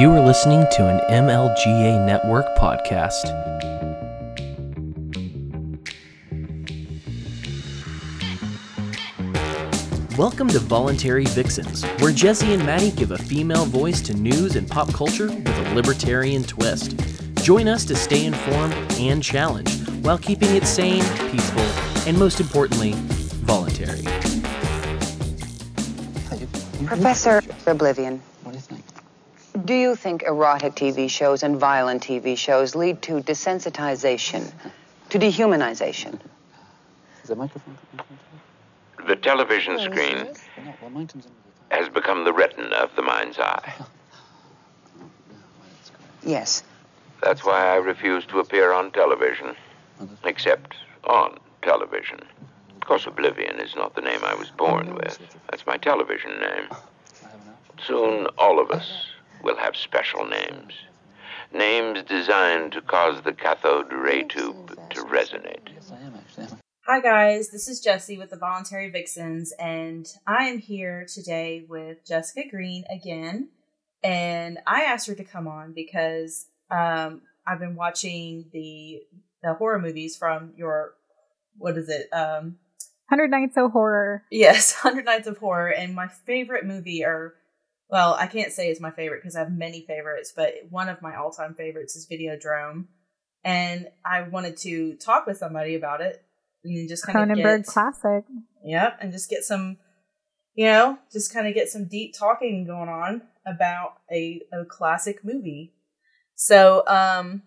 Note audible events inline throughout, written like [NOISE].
You are listening to an MLGA Network podcast. Welcome to Voluntary Vixens, where Jesse and Maddie give a female voice to news and pop culture with a libertarian twist. Join us to stay informed and challenged while keeping it sane, peaceful, and most importantly, voluntary. Professor Oblivion, What do you think? Do you think erotic TV shows and violent TV shows lead to desensitization, to dehumanization? Is the microphone? The television screen No, well, mine comes in all the time. has become the retina of the mind's eye. [LAUGHS] Oh, yeah, well, that's correct. Yes. That's why I refuse to appear on television, Oh, except on television. Of course, Oblivion is not the name I was born oh, with. That's my television name. [LAUGHS] I have an option. Soon, all of us oh, will have special names. Names designed to cause the cathode ray tube to resonate. Yes, I am actually. Hi, guys. This is Jessie with the Voluntary Vixens, and I am here today with Jessica Green again. And I asked her to come on because um, I've been watching the the horror movies from your what is it? Um, Hundred Nights of Horror. yes, [LAUGHS] Hundred Nights of Horror. And my favorite movie, or well, I can't say it's my favorite because I have many favorites, but one of my all time favorites is Videodrome. And I wanted to talk with somebody about it and just kind of Cronenberg get, classic. Yep, and just get some, you know, just kind of get some deep talking going on about a, a classic movie. So, um,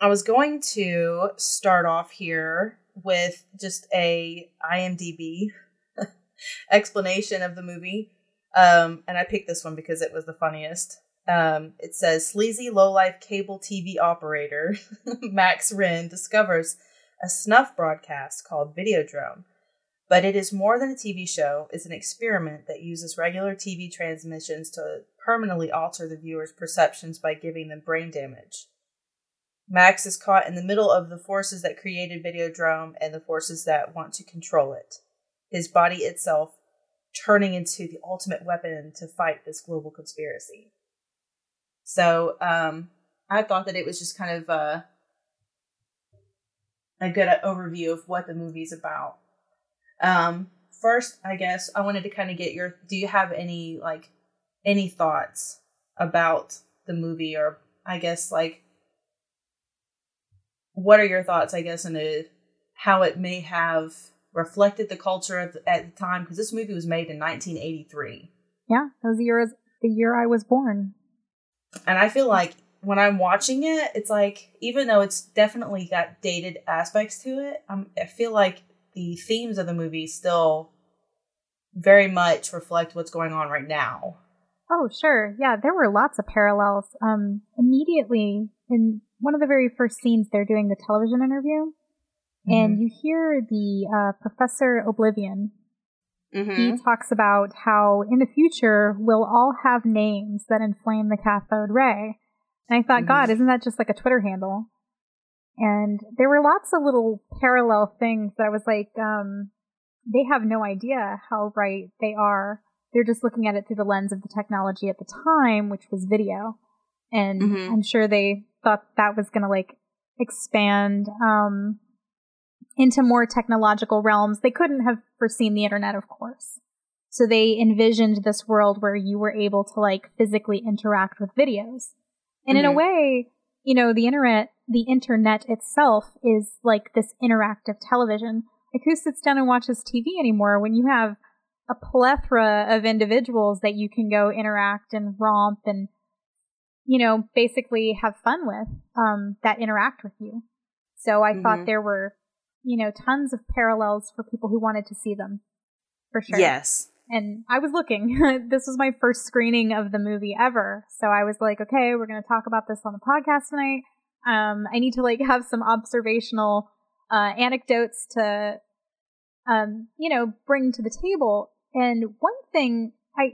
I was going to start off here with just a IMDb [LAUGHS] explanation of the movie. Um, and I picked this one because it was the funniest. Um, it says sleazy low-life cable TV operator [LAUGHS] Max Renn discovers a snuff broadcast called Videodrome. But it is more than a TV show, it's an experiment that uses regular TV transmissions to permanently alter the viewer's perceptions by giving them brain damage. Max is caught in the middle of the forces that created Videodrome and the forces that want to control it. His body itself turning into the ultimate weapon to fight this global conspiracy. So, um, I thought that it was just kind of uh, a good overview of what the movie's about. Um, first, I guess I wanted to kind of get your. Do you have any like any thoughts about the movie, or I guess like what are your thoughts? I guess into how it may have reflected the culture at the, at the time because this movie was made in 1983, Yeah, that was the year the year I was born. and I feel like when I'm watching it, it's like even though it's definitely got dated aspects to it, um, I feel like the themes of the movie still very much reflect what's going on right now. Oh, sure. Yeah, there were lots of parallels. Um, immediately in one of the very first scenes, they're doing the television interview, and you hear the uh, Professor Oblivion. Mm-hmm. He talks about how in the future we'll all have names that inflame the cathode ray. And I thought, Mhm. God, isn't that just like a Twitter handle? And there were lots of little parallel things that I was like, um, they have no idea how right they are. They're just looking at it through the lens of the technology at the time, which was video. And Mhm. I'm sure they thought that was going to like expand, um, into more technological realms. They couldn't have foreseen the internet, of course. So they envisioned this world where you were able to like physically interact with videos. And in a Mhm. way, you know, the internet, the internet itself is like this interactive television. Like who sits down and watches TV anymore when you have a plethora of individuals that you can go interact and romp and, you know, basically have fun with, um, that interact with you. So I Mhm. thought there were, you know, tons of parallels for people who wanted to see them. For sure Yes. and I was looking. [LAUGHS] this was my first screening of the movie ever, so I was like, okay, we're going to talk about this on the podcast tonight. Um, I need to like have some observational uh, anecdotes to, um, you know, bring to the table. And one thing I,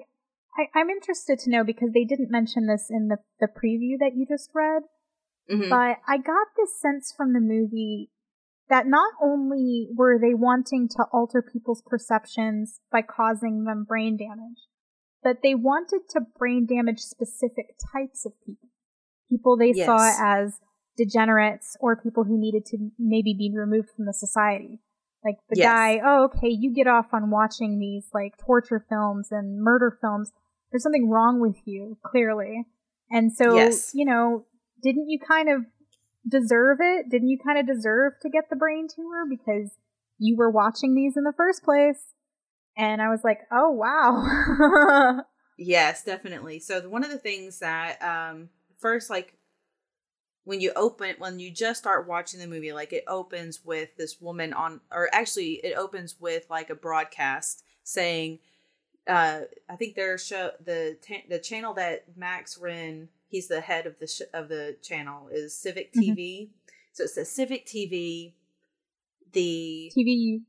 I I'm interested to know because they didn't mention this in the the preview that you just read, Mhm. but I got this sense from the movie that not only were they wanting to alter people's perceptions by causing them brain damage, but they wanted to brain damage specific types of people. People they Yes. saw as degenerates or people who needed to maybe be removed from the society. Like the Yes. guy, oh, okay, you get off on watching these like torture films and murder films. There's something wrong with you, clearly. And so, Yes. you know, didn't you kind of deserve it? Didn't you kind of deserve to get the brain tumor because you were watching these in the first place? And I was like, oh, wow. [LAUGHS] Yes, definitely. So one of the things that um first like when you open when you just start watching the movie like it opens with this woman on or actually it opens with like a broadcast saying uh I think their show the the channel that Max Renn he's the head of the sh- of the channel is Civic. TV. So it's the Civic TV the TV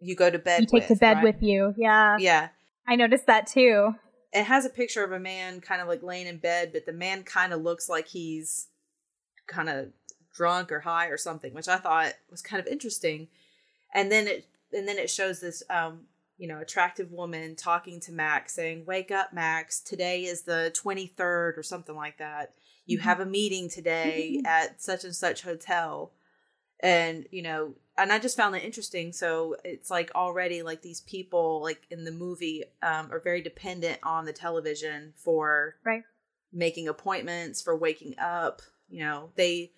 you, go to bed you take to bed right? with you. Yeah. Yeah. I noticed that too. it has a picture of a man kind of like laying in bed, but the man kind of looks like he's kind of drunk or high or something, which I thought was kind of interesting. And then it and then it shows this um you know attractive woman talking to Max saying, "Wake up, Max. Today is the 23rd or something like that. You Mhm. have a meeting today [LAUGHS] at such and such hotel." And you know, and I just found that interesting. So it's like already like these people like in the movie um, are very dependent on the television for Right. making appointments for waking up. You know, they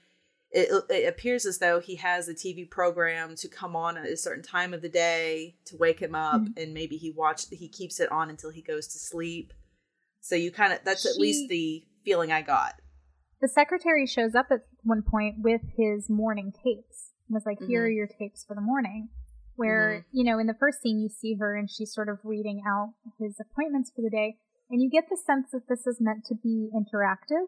it, it appears as though he has a TV program to come on at a certain time of the day to wake him up, Mhm. and maybe he watch he keeps it on until he goes to sleep. So you kind of that's at least the feeling I got. The secretary shows up at one point with his morning tapes. And was like, here Mhm. are your tapes for the morning. Where, Mm-hmm. you know, in the first scene, you see her and she's sort of reading out his appointments for the day. And you get the sense that this is meant to be interactive.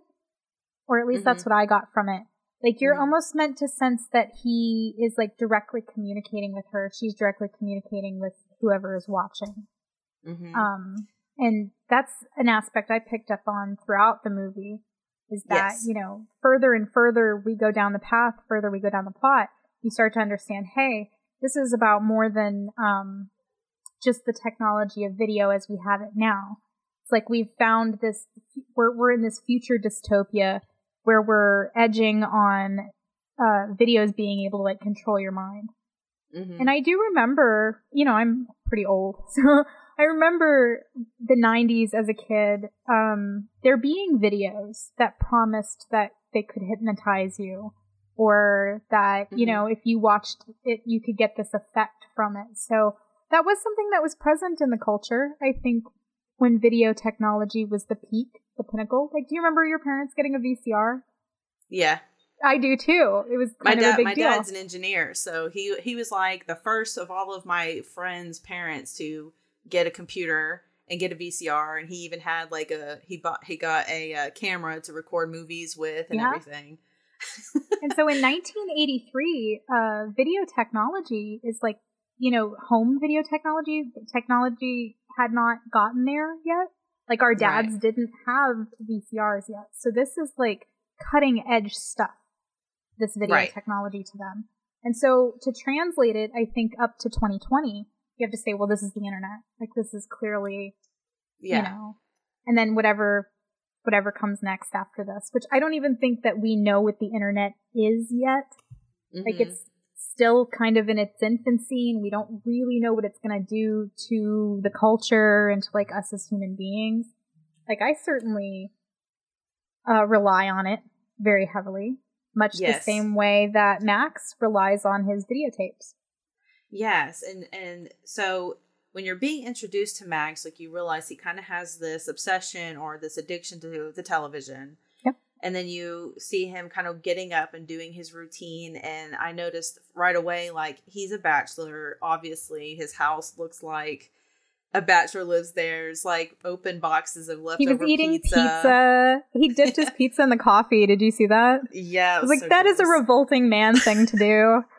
Or at least that's what I got from it. Like, you're Mhm. almost meant to sense that he is like directly communicating with her. She's directly communicating with whoever is watching. Mm-hmm. Um, and that's an aspect I picked up on throughout the movie is that, Yes. you know, further and further we go down the path, further we go down the plot, you start to understand, hey, this is about more than, um, just the technology of video as we have it now. It's like we've found this, we're, we're in this future dystopia where we're edging on, uh, videos being able to like control your mind. mm-hmm. And I do remember, you know, I'm pretty old, [LAUGHS] so I remember the 90s as a kid, um, there being videos that promised that they could hypnotize you or that, you Mhm. know, if you watched it, you could get this effect from it. So that was something that was present in the culture, I think, when video technology was the peak, the pinnacle. Like, do you remember your parents getting a VCR? yeah. I do too. It was my a dad my deal. dad's an engineer so he he was like the first of all of my friends parents to get a computer and get a VCR and he even had like a he bought he got a, uh camera to record movies with and Yeah. everything [LAUGHS] and so in 1983, uh, video technology is like, you know, home video technology. Technology had not gotten there yet. Like our dads Right. didn't have VCRs yet. So this is like cutting edge stuff, this video Right. technology to them. And so to translate it, I think up to 2020, you have to say, well, this is the internet. Like this is clearly yeah you know and then whatever whatever comes next after this which i don't even think that we know what the internet is yet like Mhm. it's still kind of in its infancy and we don't really know what it's going to do to the culture and to like us as human beings. Like i certainly uh, rely on it very heavily much the same way that max relies on his videotapes. Yes, and and so when you're being introduced to Max, like you realize he kind of has this obsession or this addiction to the television. And then you see him kind of getting up and doing his routine, and I noticed right away, like he's a bachelor. Obviously, his house looks like a bachelor lives there. There's like open boxes of leftover he was eating pizza. pizza. he dipped his [LAUGHS] pizza in the coffee did you see that Yeah, it was was like, so that is a revolting man thing to do. [LAUGHS]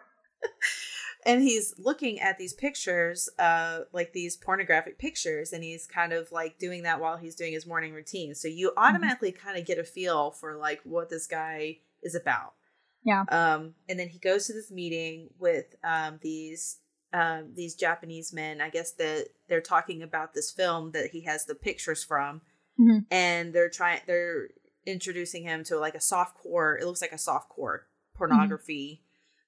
and he's looking at these pictures uh like these pornographic pictures and he's kind of like doing that while he's doing his morning routine so you Mm-hmm. automatically kind of get a feel for like what this guy is about Yeah. um and then he goes to this meeting with um these um, these Japanese men. I guess that they're talking about this film that he has the pictures from, Mhm. and they're trying they're introducing him to like a soft core. It looks like a soft core pornography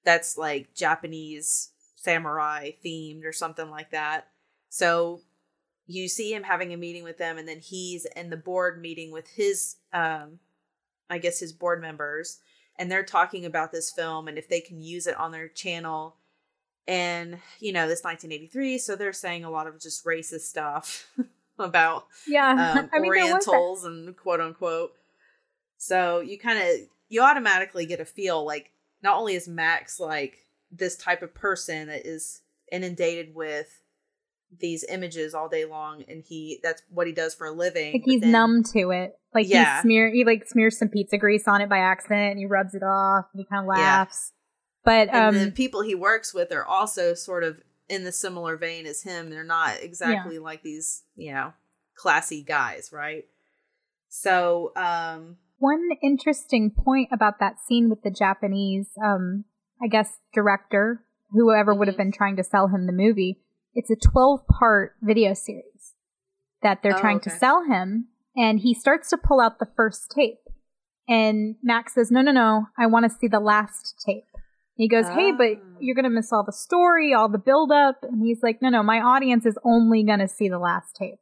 that's like Japanese samurai themed or something like that. So you see him having a meeting with them, and then he's in the board meeting with his, um, I guess his board members, and they're talking about this film and if they can use it on their channel. And you know, this 1983, so they're saying a lot of just racist stuff [LAUGHS] about Yeah. [LAUGHS] um, I mean, there was that- Orientals and quote unquote. So you kind of you automatically get a feel like not only is Max like this type of person that is inundated with these images all day long, and he that's what he does for a living. like he's then- numb to it. Like Yeah. he smear he like smears some pizza grease on it by accident and he rubs it off and he kind of Yeah. laughs. But And um the people he works with are also sort of in the similar vein as him. They're not exactly like these, you know, classy guys, right? So, um, one interesting point about that scene with the Japanese um I guess director, whoever would have Mhm. been trying to sell him the movie, it's a 12 part video series that they're Oh, trying to sell him and he starts to pull out the first tape. And Max says, "No, no, no. I want to see the last tape." And He goes, "Hey, but Oh. you're going to miss all the story, all the build up." And he's like, "No, no. My audience is only going to see the last tape."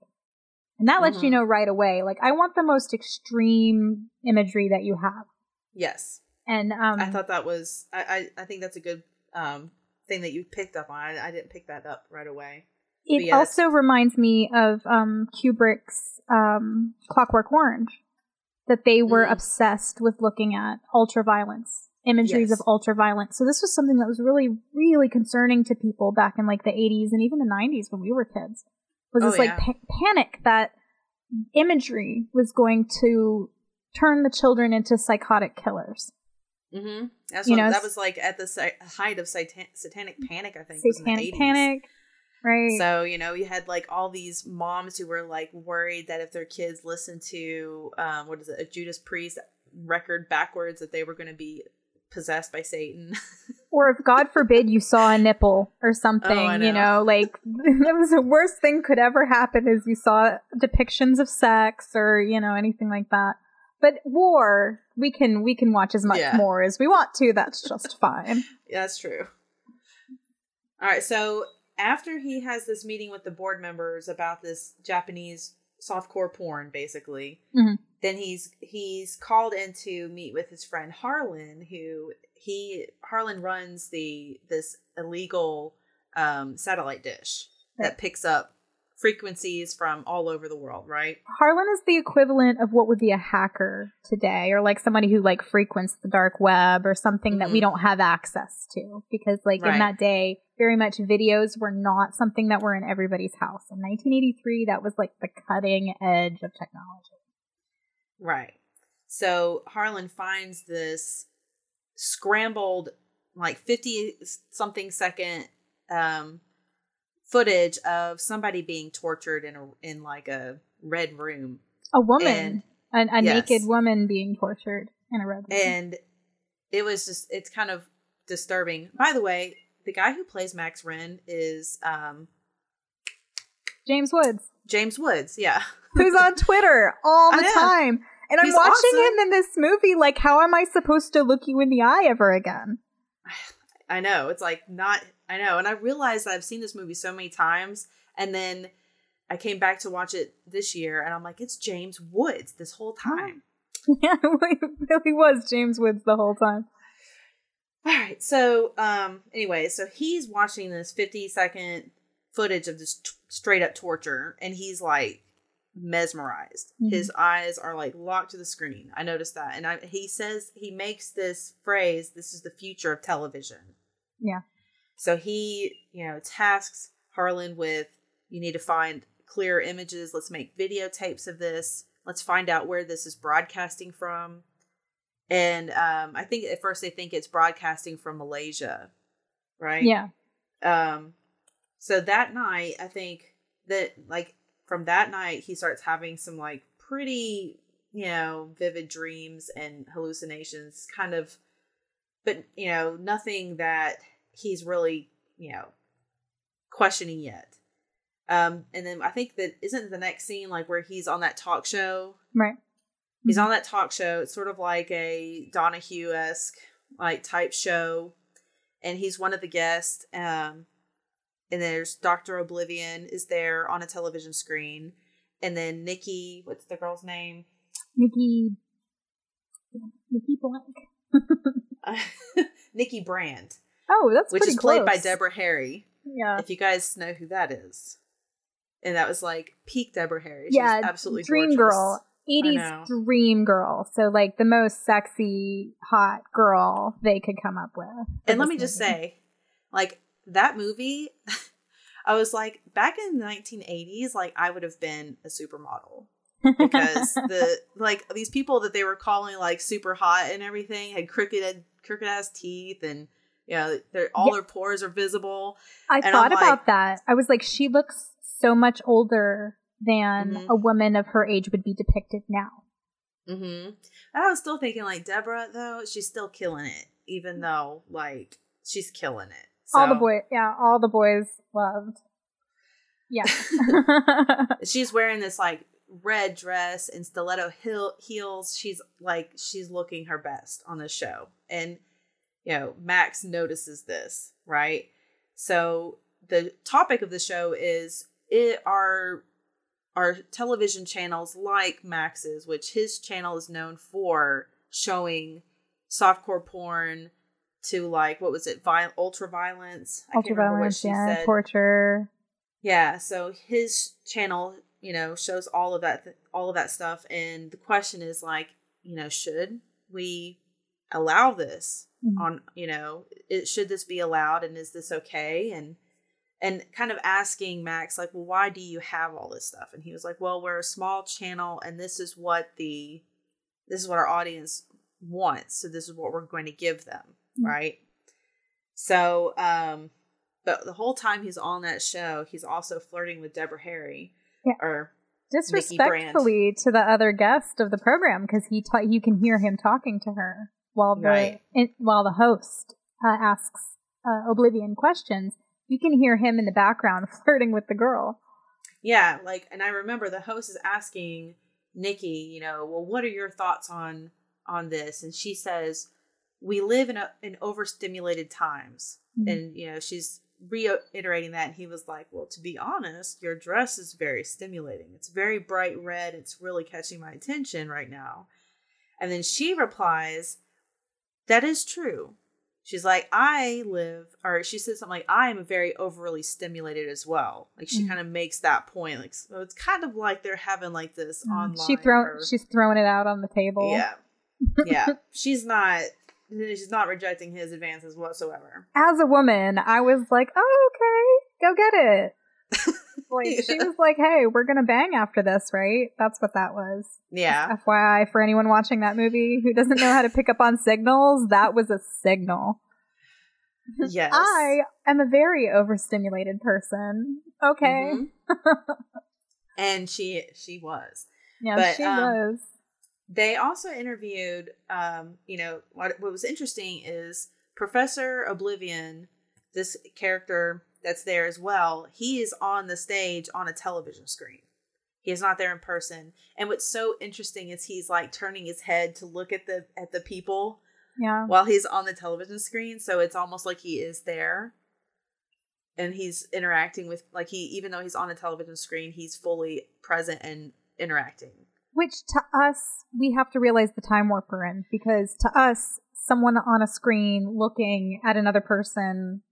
And that lets you Mhm. know right away. Like, I want the most extreme imagery that you have. yes, And um, I thought that was, I, I, I think that's a good, um, thing that you picked up on. I, I didn't pick that up right away. it yeah, also reminds me of um, Kubrick's um, Clockwork Orange, that they were Mm. obsessed with looking at ultraviolence, imageries Yes. of ultraviolence. So this was something that was really, really concerning to people back in like the 80s and even the 90s when we were kids. Was Oh, this like pa- panic that imagery was going to turn the children into psychotic killers? Mm-hmm. That's You what, know, that was like at the sa- height of satan- satanic panic, I think. was in the Satanic 80s. panic, right? So, you know, you had like all these moms who were like worried that if their kids listened to, um, what is it, a Judas Priest record backwards, that they were going to be possessed by Satan. [LAUGHS] or if God forbid you saw a nipple or something, Oh, I you know. know, like [LAUGHS] that was the worst thing could ever happen is you saw depictions of sex or, you know, anything like that. But war, we can we can watch as much Yeah. more as we want to. That's just fine. Yeah, That's true. All right, so after he has this meeting with the board members about this Japanese softcore porn, basically, Mhm. Then he's he's called in to meet with his friend Harlan, who he Harlan runs the this illegal um, satellite dish that picks up frequencies from all over the world, right? Harlan is the equivalent of what would be a hacker today, or like somebody who like frequents the dark web or something that we Mhm. don't have access to. Because like Right. in that day, very much videos were not something that were in everybody's house. In 1983, that was like the cutting edge of technology. Right. So Harlan finds this scrambled, like 50 something second um, footage of somebody being tortured in a in like a red room. A woman, And- an, a yes. naked woman being tortured in a red room. And it was just, it's kind of disturbing. By the way, the guy who plays Max Renn is um, James Woods, James Woods. Yeah. who's on [LAUGHS] Twitter all the time. And I'm watching awesome. him in this movie. Like, how am I supposed to look you in the eye ever again? [SIGHS] I know. It's like not I know. And I realized I've seen this movie so many times and then I came back to watch it this year and I'm like, it's James Woods this whole time. [LAUGHS] Yeah, it really was James Woods the whole time. [SIGHS] All right. So, um anyway, so he's watching this 50 second footage of this t- straight up torture and he's like mesmerized. Mhm. His eyes are like locked to the screen. I noticed that. And I, he says he makes this phrase, this is the future of television. Yeah. So he, you know, tasks Harlan with you need to find clear images. Let's make videotapes of this. Let's find out where this is broadcasting from. And um, I think at first they think it's broadcasting from Malaysia, right? Yeah. Um, so that night, I think that like from that night, he starts having some like pretty, you know, vivid dreams and hallucinations, kind of, but you know, nothing that he's really, you know, questioning yet. Um, and then I think that isn't the next scene like where he's on that talk show. Right. He's on that talk show. It's sort of like a Donahue esque like type show, and he's one of the guests. Um, and there's Doctor Oblivion is there on a television screen, and then Nikki, what's the girl's name? Nikki. Nikki Blank. [LAUGHS] Nikki Brand, Oh, that's which is played by. Deborah Harry. Yeah. If you guys know who that is, and that was like peak Deborah Harry. She's yeah, absolutely dream gorgeous. girl. know. 80s dream girl. So like the most sexy, hot girl they could come up with. And let me just say, like that movie, [LAUGHS] I was like, back in the 1980s, like I would have been a supermodel because [LAUGHS] the like these people that they were calling like super hot and everything had crooked crooked ass teeth and you know their all Yeah. their pores are visible. I thought I'm about like- that. I was like, she looks so much older than Mhm. a woman of her age would be depicted now. Mm-hmm. I was still thinking like Deborah though she's still killing it even though like she's killing it. All the So- boy, yeah, all the boys loved. Yeah. [LAUGHS] [LAUGHS] she's wearing this like red dress and stiletto heel- heels she's like she's looking her best on the show and you know max notices this right so the topic of the show is it are are television channels like max's which his channel is known for showing softcore porn to like what was it viol- ultra violence I can't remember what Ultraviolence, she yeah, said. torture. Yeah, so his channel, you know, shows all of that all of that stuff and the question is like, you know, should we allow this Mhm. on, you know, it, should this be allowed and is this okay and and kind of asking Max like, "Well, why do you have all this stuff?" And he was like, "Well, we're a small channel and this is what the this is what our audience wants, so this is what we're going to give them." Mhm. Right? So, um but the whole time he's on that show, he's also flirting with Deborah Harry. Yeah. Or Disrespectfully to the other guest of the program because he ta- you can hear him talking to her while the Right. in, while the host uh, asks uh, Oblivion questions. You can hear him in the background [LAUGHS] flirting with the girl. yeah, like and I remember the host is asking Nikki, you know, well, what are your thoughts on on this? And she says, "We live in a, in overstimulated times." Mhm. And you know, she's reiterating that and he was like, "Well, to be honest, your dress is very stimulating. It's very bright red. It's really catching my attention right now." And then she replies, "That is true." She's like, I live, or she says something like, I am very overly stimulated as well. Like she Mhm. kind of makes that point. Like, so it's kind of like they're having like this online. Mm, she thrown or- she's throwing it out on the table. yeah, [LAUGHS] yeah. She's not, she's not rejecting his advances whatsoever. As a woman, I was like, "Oh, okay, go get it." [LAUGHS] Like she was like, "Hey, we're gonna bang after this, right?" That's what that was. Yeah, FYI, for anyone watching that movie who doesn't know how to pick up on signals, that was a signal. yes. I am a very overstimulated person. Okay. Mhm. [LAUGHS] and she she was. Yeah, But, she um, was. They also interviewed, um, you know, what, what was interesting is Professor Oblivion, this character that's there as well, he is on the stage on a television screen. He is not there in person. And what's so interesting is he's like turning his head to look at the at the people Yeah. while he's on the television screen. So it's almost like he is there. And he's interacting with like he even though he's on a television screen, he's fully present and interacting. Which to us, we have to realize the time warp we're in because to us, someone on a screen looking at another person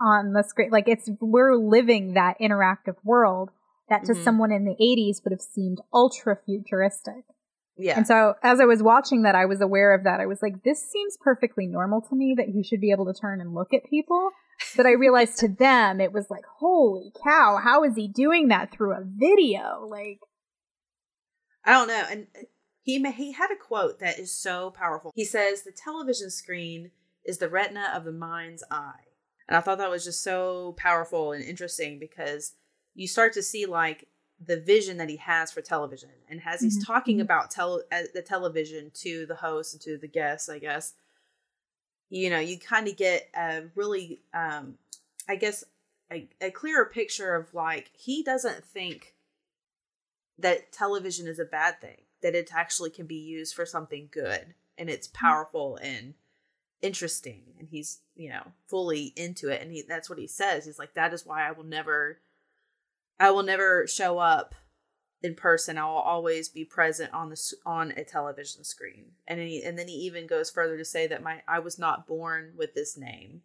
on the screen, like it's, we're living that interactive world that to Mhm. someone in the 80s would have seemed ultra futuristic. Yeah. And so as I was watching that, I was aware of that. I was like, this seems perfectly normal to me that you should be able to turn and look at people. But I realized to [LAUGHS] them, it was like, holy cow, how is he doing that through a video? Like, I don't know. And uh, he he had a quote that is so powerful. He says, "The television screen is the retina of the mind's eye," and I thought that was just so powerful and interesting because you start to see like the vision that he has for television, and as he's Mhm. talking Mhm. about tele- uh, the television to the host and to the guests, I guess you know you kind of get a really, um, I guess, a, a clearer picture of like he doesn't think that television is a bad thing that it actually can be used for something good and it's mm-hmm. powerful and interesting and he's you know fully into it and he that's what he says. He's like that is why i will never i will never show up in person. I will always be present on the s- on a television screen. And he, and then he even goes further to say that my i was not born with this name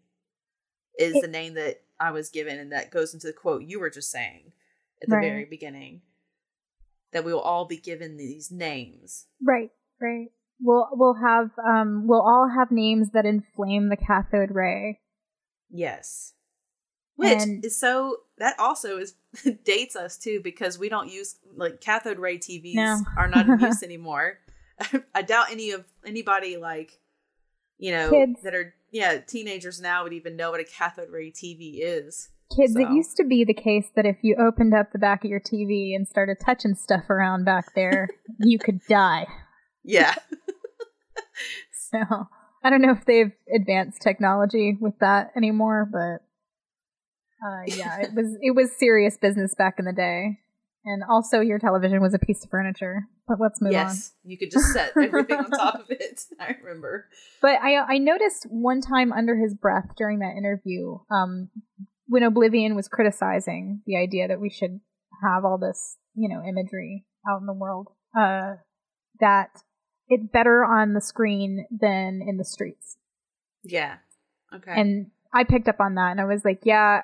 is It- the name that i was given and that goes into the quote you were just saying at the Right. very beginning that we will all be given these names Right, right. We'll we'll have um we'll all have names that inflame the cathode ray. Yes. Which And- is so that also is [LAUGHS] dates us too because we don't use like cathode ray TVs No. are not in use [LAUGHS] anymore. [LAUGHS] I doubt any of anybody like you know Kids. that are yeah teenagers now would even know what a cathode ray TV is. Kids, it used to be the case that if you opened up the back of your TV and started touching stuff around back there, [LAUGHS] you could die. Yeah. [LAUGHS] [LAUGHS] So I don't know if they've advanced technology with that anymore, but uh, yeah, it was it was serious business back in the day. And also, your television was a piece of furniture. But let's move on. yes. You could just set everything on top of it. I remember. But I I noticed one time under his breath during that interview, um, when Oblivion was criticizing the idea that we should have all this, you know, imagery out in the world, uh, that it's better on the screen than in the streets. Yeah. Okay. And I picked up on that and I was like, yeah,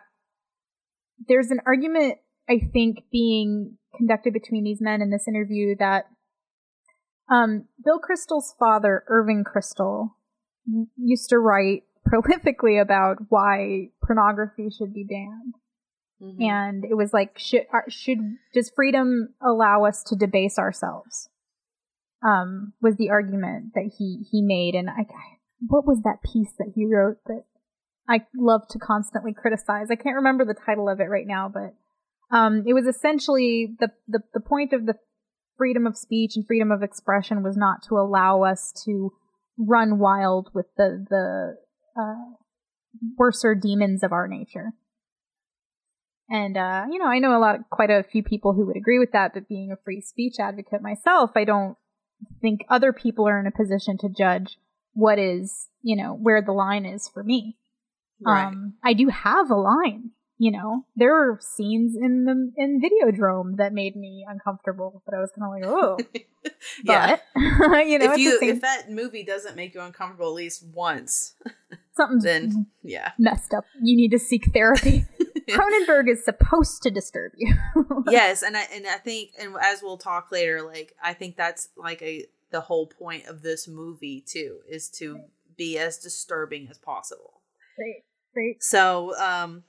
there's an argument, I think, being conducted between these men in this interview that um, Bill Kristol's father, Irving Kristol, used to write prolifically about why pornography should be banned. Mhm. And it was like, should, should, does freedom allow us to debase ourselves? Um, was the argument that he, he made. And I, I- what was that piece that he wrote that I love to constantly criticize? I can't remember the title of it right now, but, um, it was essentially the, the, the point of the freedom of speech and freedom of expression was not to allow us to run wild with the, the, uh, worser demons of our nature. And uh, you know, I know a lot, quite a few people who would agree with that. But being a free speech advocate myself, I don't think other people are in a position to judge what is, you know, where the line is for me. right. Um, I do have a line. You know, there were scenes in the in Videodrome that made me uncomfortable, but I was kind of like, oh, [LAUGHS] yeah. but [LAUGHS] you know, if you if that movie doesn't make you uncomfortable at least once, [LAUGHS] something's then yeah. messed up. You need to seek therapy. Cronenberg is supposed to disturb you. yes, and I and I think and as we'll talk later, like I think that's like a the whole point of this movie too is to be as disturbing as possible. Great, great. So, um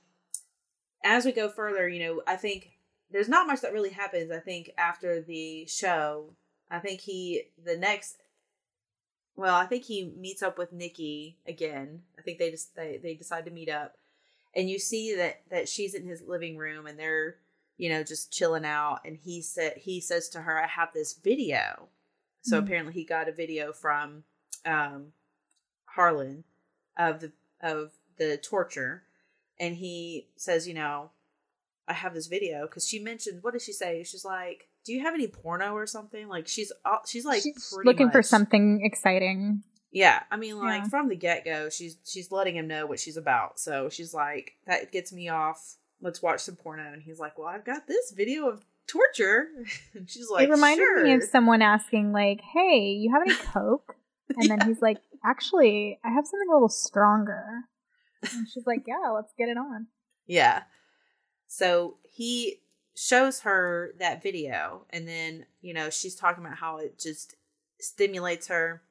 as we go further, you know, I think there's not much that really happens. I think after the show, I think he the next well, I think he meets up with Nikki again. I think they just they, they decide to meet up. And you see that that she's in his living room and they're, you know, just chilling out and he said he says to her, I have this video. So Mhm. apparently he got a video from um Harlan of the of the torture and he says, you know, I have this video because she mentioned what did she say? She's like, "Do you have any porno or something?" Like she's she's like She's looking for something exciting. Yeah, I mean, like Yeah. from the get go, she's she's letting him know what she's about. So she's like, "That gets me off. Let's watch some porno." And he's like, "Well, I've got this video of torture." [LAUGHS] and she's like, it reminded sure. me of someone asking, like, "Hey, you have any [LAUGHS] coke?" And then he's like, "Actually, I have something a little stronger." And she's like, "Yeah, let's get it on." Yeah. So he shows her that video, and then, you know, she's talking about how it just stimulates her,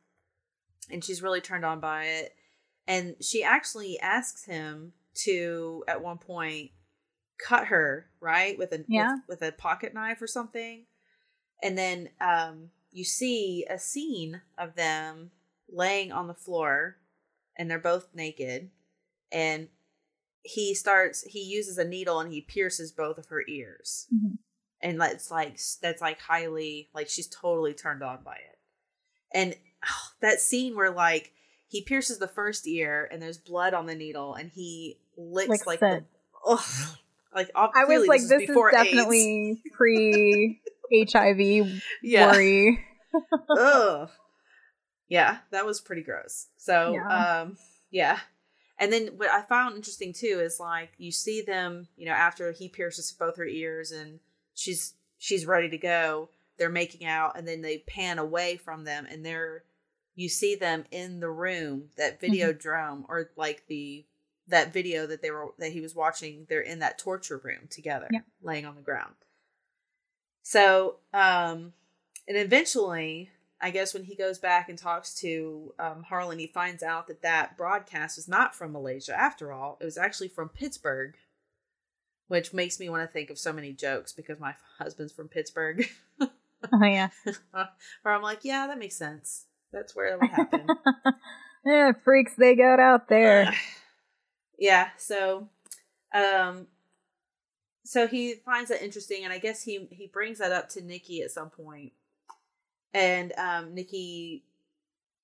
and she's really turned on by it. And she actually asks him to, at one point, cut her, right? With a Yeah. with, with a pocket knife or something. And then um you see a scene of them laying on the floor and they're both naked and he starts he uses a needle and he pierces both of her ears Mhm. and that's like that's like highly like she's totally turned on by it and oh, that scene where like he pierces the first ear and there's blood on the needle and he licks Licks like the- [LAUGHS] like I was like, this, this is is definitely pre HIV [LAUGHS] Yeah. worry. Ugh. Yeah, that was pretty gross. So, Yeah. um, yeah. And then what I found interesting too is like you see them, you know, after he pierces both her ears and she's she's ready to go, they're making out and then they pan away from them and they're you see them in the room that Videodrome or like the that video that they were that he was watching they're in that torture room together Yeah. laying on the ground so um and eventually i guess when he goes back and talks to um, harlan he finds out that that broadcast was not from malaysia. After all it was actually from pittsburgh which makes me want to think of so many jokes because my [LAUGHS] husband's from pittsburgh. [LAUGHS] Oh yeah. [LAUGHS] where i'm like yeah that makes sense. That's where it would happen yeah, freaks they got out there. [SIGHS] yeah so um so he finds that interesting and i guess he he brings that up to nikki at some point and um nikki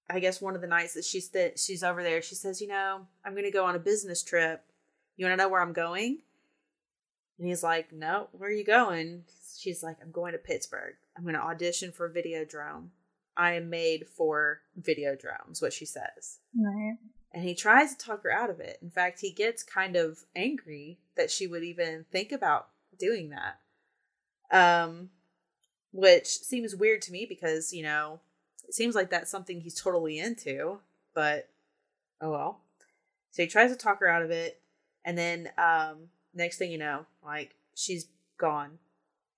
i guess one of the nights that she's that she's over there she says you know i'm gonna go on a business trip you want to know where i'm going and he's like no where are you going she's like i'm going to pittsburgh i'm going to audition for videodrome i am made for videodrome is what she says Right. and he tries to talk her out of it. In fact, he gets kind of angry that she would even think about doing that. Um which seems weird to me because, you know, it seems like that's something he's totally into, but oh well. So he tries to talk her out of it and then um next thing you know, like she's gone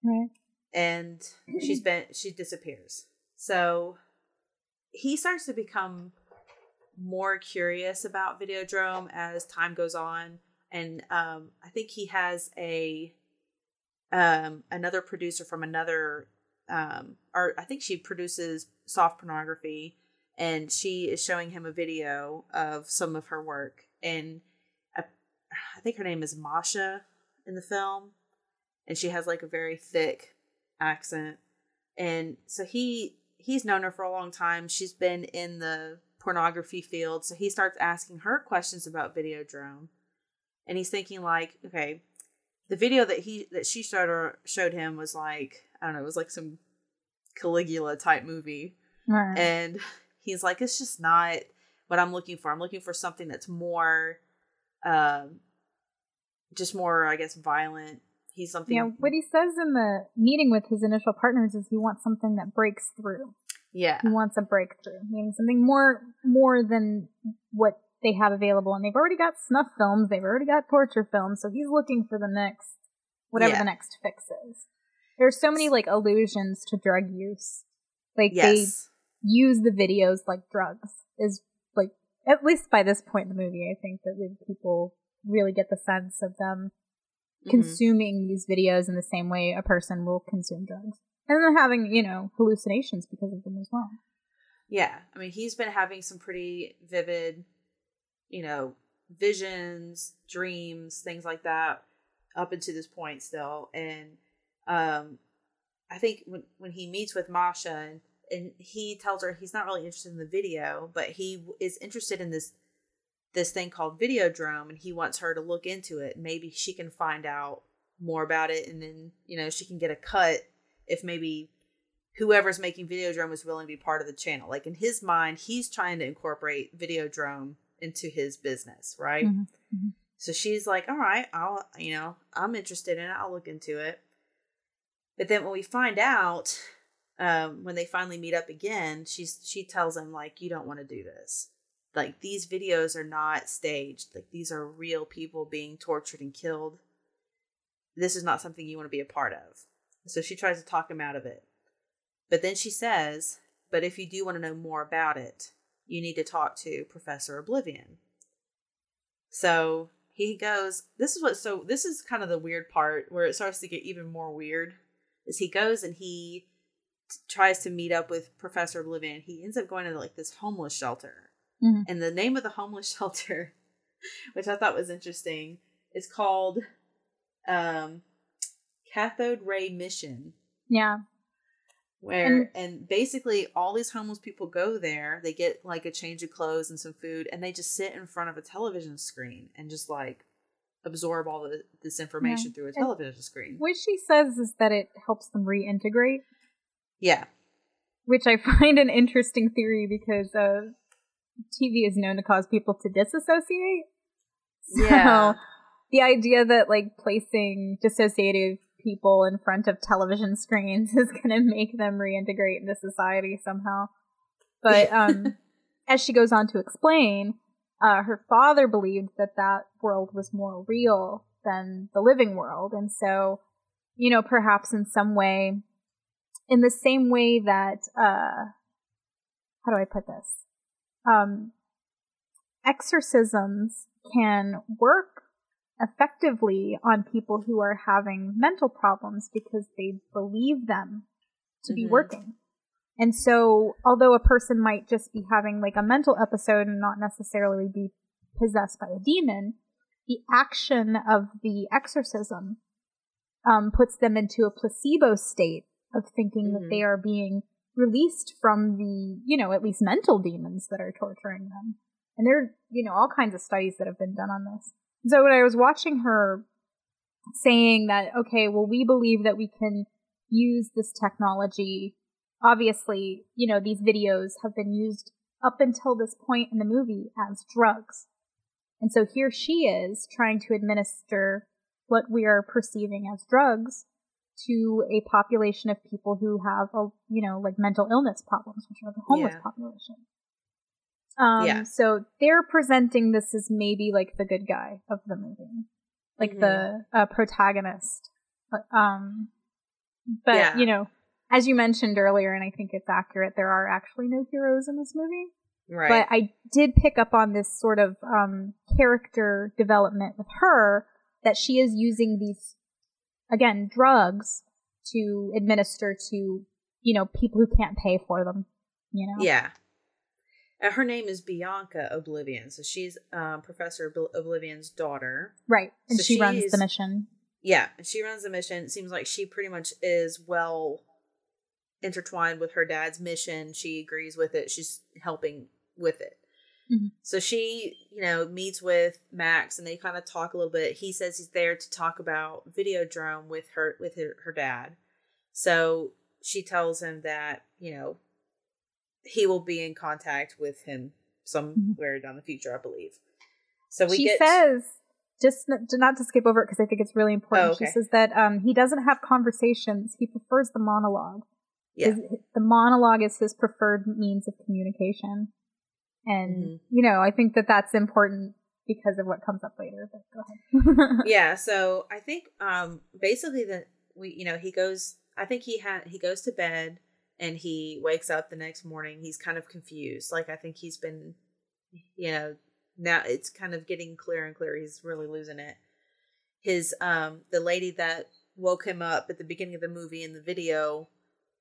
Right. and she's been she disappears. So he starts to become more curious about Videodrome as time goes on, and um, I think he has a um, another producer from another, um, or I think she produces soft pornography, and she is showing him a video of some of her work, and I, I think her name is Masha in the film, and she has like a very thick accent, and so he he's known her for a long time. She's been in the pornography field, so he starts asking her questions about Videodrome, and he's thinking like, okay, the video that he that she showed her showed him was like I don't know, it was like some Caligula type movie, Right. and he's like, it's just not what I'm looking for. I'm looking for something that's more, um, just more, I guess, violent. He's something. yeah, what he says in the meeting with his initial partners is he wants something that breaks through. yeah, He wants a breakthrough, meaning something more more than what they have available. And they've already got snuff films, they've already got torture films, so he's looking for the next whatever Yeah. the next fix is. There's so many like allusions to drug use. Like yes, they use the videos like drugs. Is like at least by this point in the movie, I think that people really get the sense of them Mhm. consuming these videos in the same way a person will consume drugs. And then having, you know, hallucinations because of them as well. Yeah, I mean, he's been having some pretty vivid, you know, visions, dreams, things like that up until this point still. And um I think when when he meets with Masha and, and he tells her he's not really interested in the video, but he is interested in this this thing called Videodrome and he wants her to look into it. Maybe she can find out more about it and then, you know, she can get a cut if maybe whoever's making Videodrome is willing to be part of the channel. Like in his mind, he's trying to incorporate Videodrome into his business, right? Mhm, mhm. So she's like, "All right, I'll, you know, I'm interested in it. I'll look into it." But then when we find out, um, when they finally meet up again, she's she tells him like, "You don't want to do this. Like these videos are not staged. Like these are real people being tortured and killed. This is not something you want to be a part of." So she tries to talk him out of it. But then she says, "But if you do want to know more about it, you need to talk to Professor Oblivion." So he goes, this is what so this is kind of the weird part where it starts to get even more weird. Is he goes and he t- tries to meet up with Professor Oblivion. He ends up going to like this homeless shelter. Mhm. And the name of the homeless [LAUGHS] shelter, which I thought was interesting, is called um Cathode Ray Mission Yeah. Where and, basically all these homeless people go there they get like a change of clothes and some food and they just sit in front of a television screen and just like absorb all the, this information Yeah. through a And- television screen. What she says is that it helps them reintegrate, Yeah. which I [LAUGHS] find an interesting theory because uh, TV is known to cause people to disassociate. So Yeah. the idea that like placing dissociative people in front of television [LAUGHS] screens is going to make them reintegrate into society somehow. But [LAUGHS] um, as she goes on to explain, uh, her father believed that that world was more real than the living world. And so, you know, perhaps in some way, in the same way that, uh, how do I put this? Um, exorcisms can work effectively on people who are having mental problems because they believe them to be Mhm. working. And so, although a person might just be having like a mental episode and not necessarily be possessed by a demon, the action of the exorcism um, puts them into a placebo state of thinking that Mhm. they are being released from the, you know, at least mental demons that are torturing them. And there are, you know, all kinds of studies that have been done on this. So when I was watching her saying that, okay, well, we believe that we can use this technology. Obviously, you know, these videos have been used up until this point in the movie as drugs. And so here she is trying to administer what we are perceiving as drugs to a population of people who have a, you know, like mental illness problems, which are the homeless Yeah. population. Um, Yeah. so they're presenting this as maybe like the good guy of the movie, like Mhm. the uh, protagonist. Um, but Yeah. you know, as you mentioned earlier, and I think it's accurate, there are actually no heroes in this movie. Right. But I did pick up on this sort of um, character development with her that she is using these, again, drugs to administer to, you know, people who can't pay for them. You know? Yeah. Uh, her name is Bianca O'Blivion. So she's um, Professor Obl- O'Blivion's daughter. Right. And So she runs the mission. Yeah, and she runs the mission. It seems like she pretty much is well intertwined with her dad's mission. She agrees with it. She's helping with it. Mhm. So she, you know, meets with Max and they kind of talk a little bit. He says he's there to talk about Videodrome with her with her, her dad. So she tells him that, you know, he will be in contact with him somewhere down the future, I believe. So we she get says, just n- not to skip over it because I think it's really important. Oh, She says that um, he doesn't have conversations. He prefers the monologue. yeah. His- the monologue is his preferred means of communication. And, Mhm. you know, I think that that's important because of what comes up later. But go ahead. [LAUGHS] yeah so i think um basically that we you know he goes i think he had he goes to bed and he wakes up the next morning he's kind of confused. Like i think he's been you know now it's kind of getting clearer and clearer he's really losing it. His um the lady that woke him up at the beginning of the movie in the video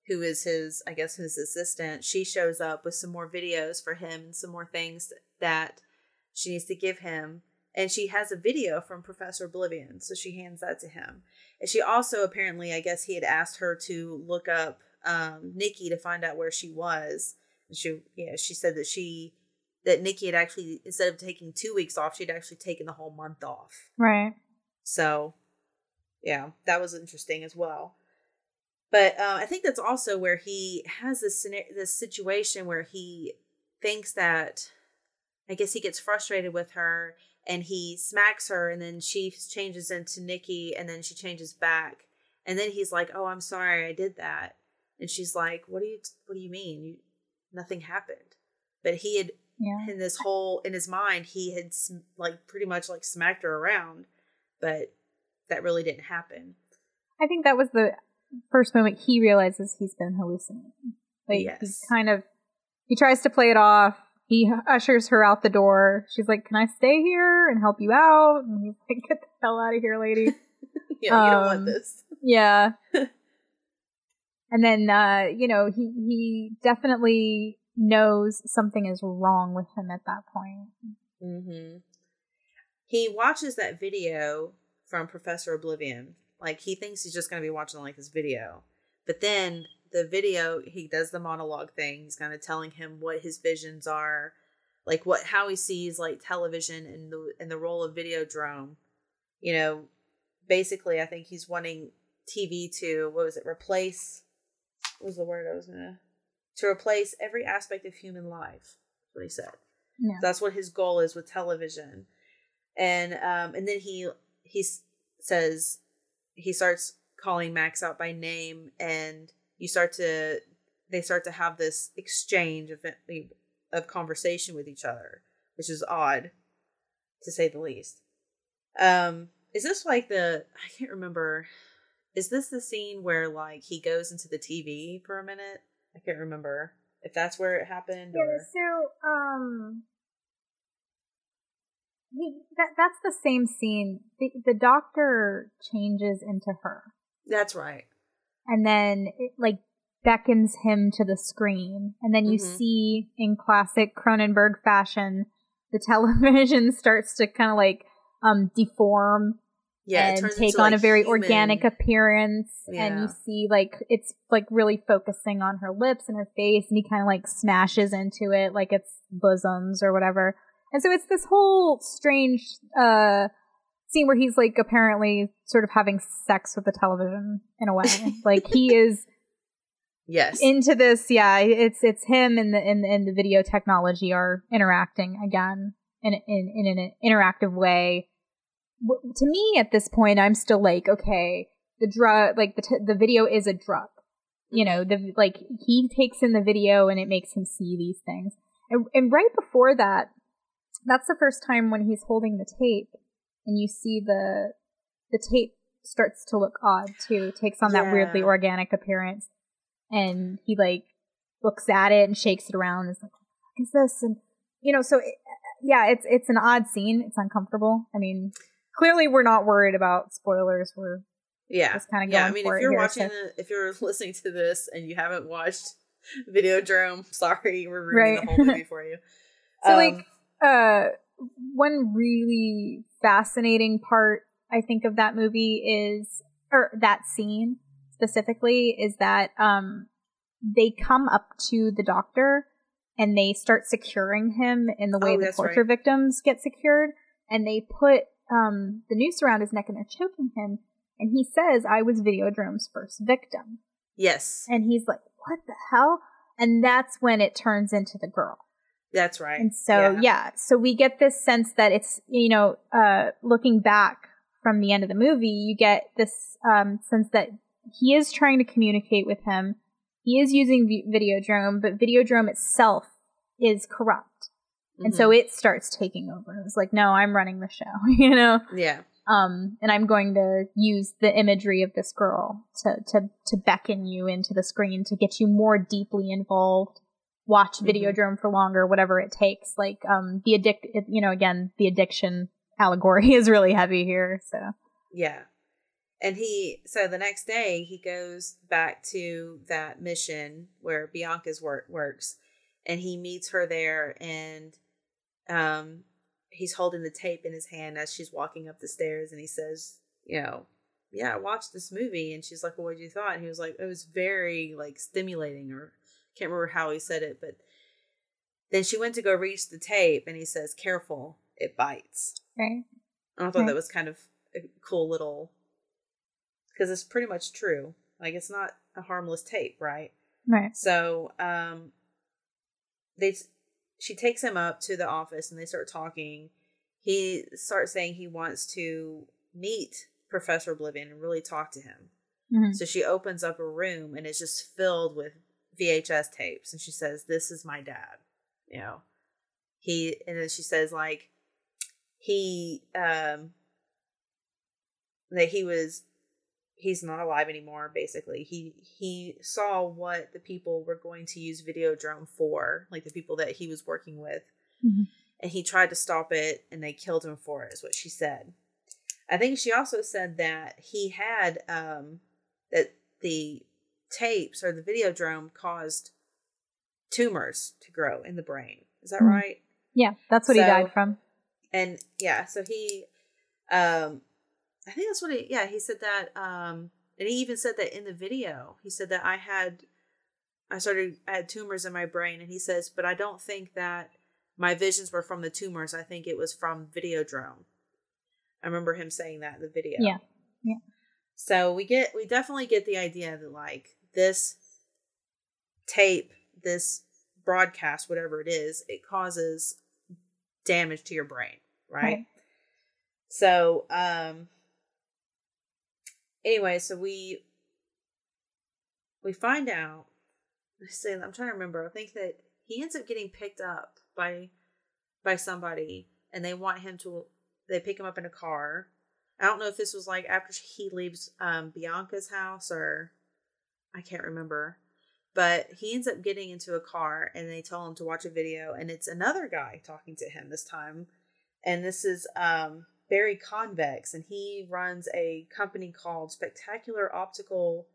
who is his i guess his assistant she shows up with some more videos for him and some more things that she needs to give him. And she has a video from Professor O'Blivion, so she hands that to him. And she also apparently, I guess, he had asked her to look up um, Nikki to find out where she was. And she, yeah, she said that she that Nikki had actually instead of taking two weeks off, she'd actually taken the whole month off. right. So, yeah, that was interesting as well. But uh, I think that's also where he has this scenario, this situation where he thinks that, I guess he gets frustrated with her and he smacks her, and then she changes into Nikki, and then she changes back, and then he's like, "Oh, I'm sorry, I did that," and she's like, "What do you What do you mean? You, nothing happened." But he had Yeah. in this whole in his mind he had sm- like pretty much like smacked her around but that really didn't happen I think that was the first moment he realizes he's been hallucinating. Like, Yes. he's kind of, he tries to play it off. He ushers her out the door. She's like, Can I stay here and help you out? And he's like, [LAUGHS] Get the hell out of here, lady. [LAUGHS] yeah you don't want Um, this Yeah. [LAUGHS] and then uh, you know, he he definitely knows something is wrong with him at that point. hmm he watches that video from professor o'blivion like he thinks he's just going to be watching like this video but then the video he does the monologue thing he's kind of telling him what his visions are like what how he sees like television and the and the role of videodrome you know, basically, I think he's wanting TV to what was it? Replace. Was the word I was gonna to replace every aspect of human life. That's what he said. Yeah. That's what his goal is with television, and um, and then he he says he starts calling Max out by name, and you start to they start to have this exchange of of conversation with each other, which is odd, to say the least. Um, is this like the I can't remember. Is this the scene where like he goes into the TV for a minute? I can't remember if that's where it happened Yeah, or so um he, that that's the same scene. The, the doctor changes into her that's right. and then it like beckons him to the screen and then you Mhm. see in classic Cronenberg fashion the [LAUGHS] television starts to kind of like um deform Yeah, and take on like, a very human- organic appearance and you see like it's like really focusing on her lips and her face and he kind of like smashes into it like it's bosoms or whatever. And so it's this whole strange uh scene where he's like apparently sort of having sex with the television in a way. [LAUGHS] Like he is Yes. into this yeah it's it's him and the and, and the video technology are interacting again in in in an interactive way to me at this point i'm still like okay the drug like the t- the video is a drug. You know the like he takes in the video and it makes him see these things. And, and right before that that's the first time when he's holding the tape and you see the the tape starts to look odd too. Takes on that weirdly organic appearance and he like looks at it and shakes it around is like what is this? And you know so it, yeah it's it's an odd scene. It's uncomfortable. I mean clearly we're not worried about spoilers we're yeah. just kinda yeah. I mean, if you're watching, so- the, if you're [LAUGHS] listening to this and you haven't watched Video Videodrome, [LAUGHS] sorry, we're ruining Right. the whole movie for you. [LAUGHS] So Um, like uh one really fascinating part I think of that movie is or that scene specifically is that um they come up to the doctor and they start securing him in the way Oh, the torture right. victims get secured and they put um the noose around his neck and they're choking him and he says I was Videodrome's first victim. Yes, and he's like what the hell? And that's when it turns into the girl. That's right. and so yeah. so we get this sense that it's you know uh looking back from the end of the movie you get this um sense that he is trying to communicate with him. He is using v- videodrome but videodrome itself is corrupt and so Mhm. it starts taking over it's like no i'm running the show [LAUGHS] you know yeah, um and i'm going to use the imagery of this girl to to to beckon you into the screen to get you more deeply involved watch Mhm. videodrome for longer whatever it takes like um the addict you know again the addiction allegory [LAUGHS] is really heavy here so yeah. And he, so the next day, he goes back to that mission where Bianca's work works, and he meets her there, and um, he's holding the tape in his hand as she's walking up the stairs, and he says, you know, yeah, I watched this movie, and she's like, well, what did you thought? And he was like, it was very like stimulating, or can't remember how he said it, but then she went to go reach the tape, and he says, careful, it bites. right And I thought Right. that was kind of a cool little because it's pretty much true. Like it's not a harmless tape, right? right So, um, they she takes him up to the office and they start talking. He starts saying he wants to meet Professor O'Blivion and really talk to him. Mhm. So she opens up a room and it's just filled with VHS tapes, and she says, "This is my dad." You know, he and then she says like he um that he was he's not alive anymore basically. He he saw what the people were going to use videodrome for like the people that he was working with. Mhm. and he tried to stop it and they killed him for it is what she said. I think she also said that he had um that the tapes or the videodrome caused tumors to grow in the brain. Is that Mhm. right? Yeah that's what he died from. and yeah so he um i think that's what he yeah he said that um and he even said that in the video he said that i had i started i had tumors in my brain and he says but i don't think that my visions were from the tumors i think it was from videodrome I remember him saying that in the video. Yeah. Yeah. So we get we definitely get the idea that like this tape, this broadcast, whatever it is, it causes damage to your brain, right? Right. So, um anyway, so we we find out I'm trying to remember. I think that he ends up getting picked up by by somebody and they want him to they pick him up in a car. I don't know if this was like after he leaves um Bianca's house or I can't remember. But he ends up getting into a car and they tell him to watch a video and it's another guy talking to him this time. And this is um Barry Convex and he runs a company called Spectacular Optical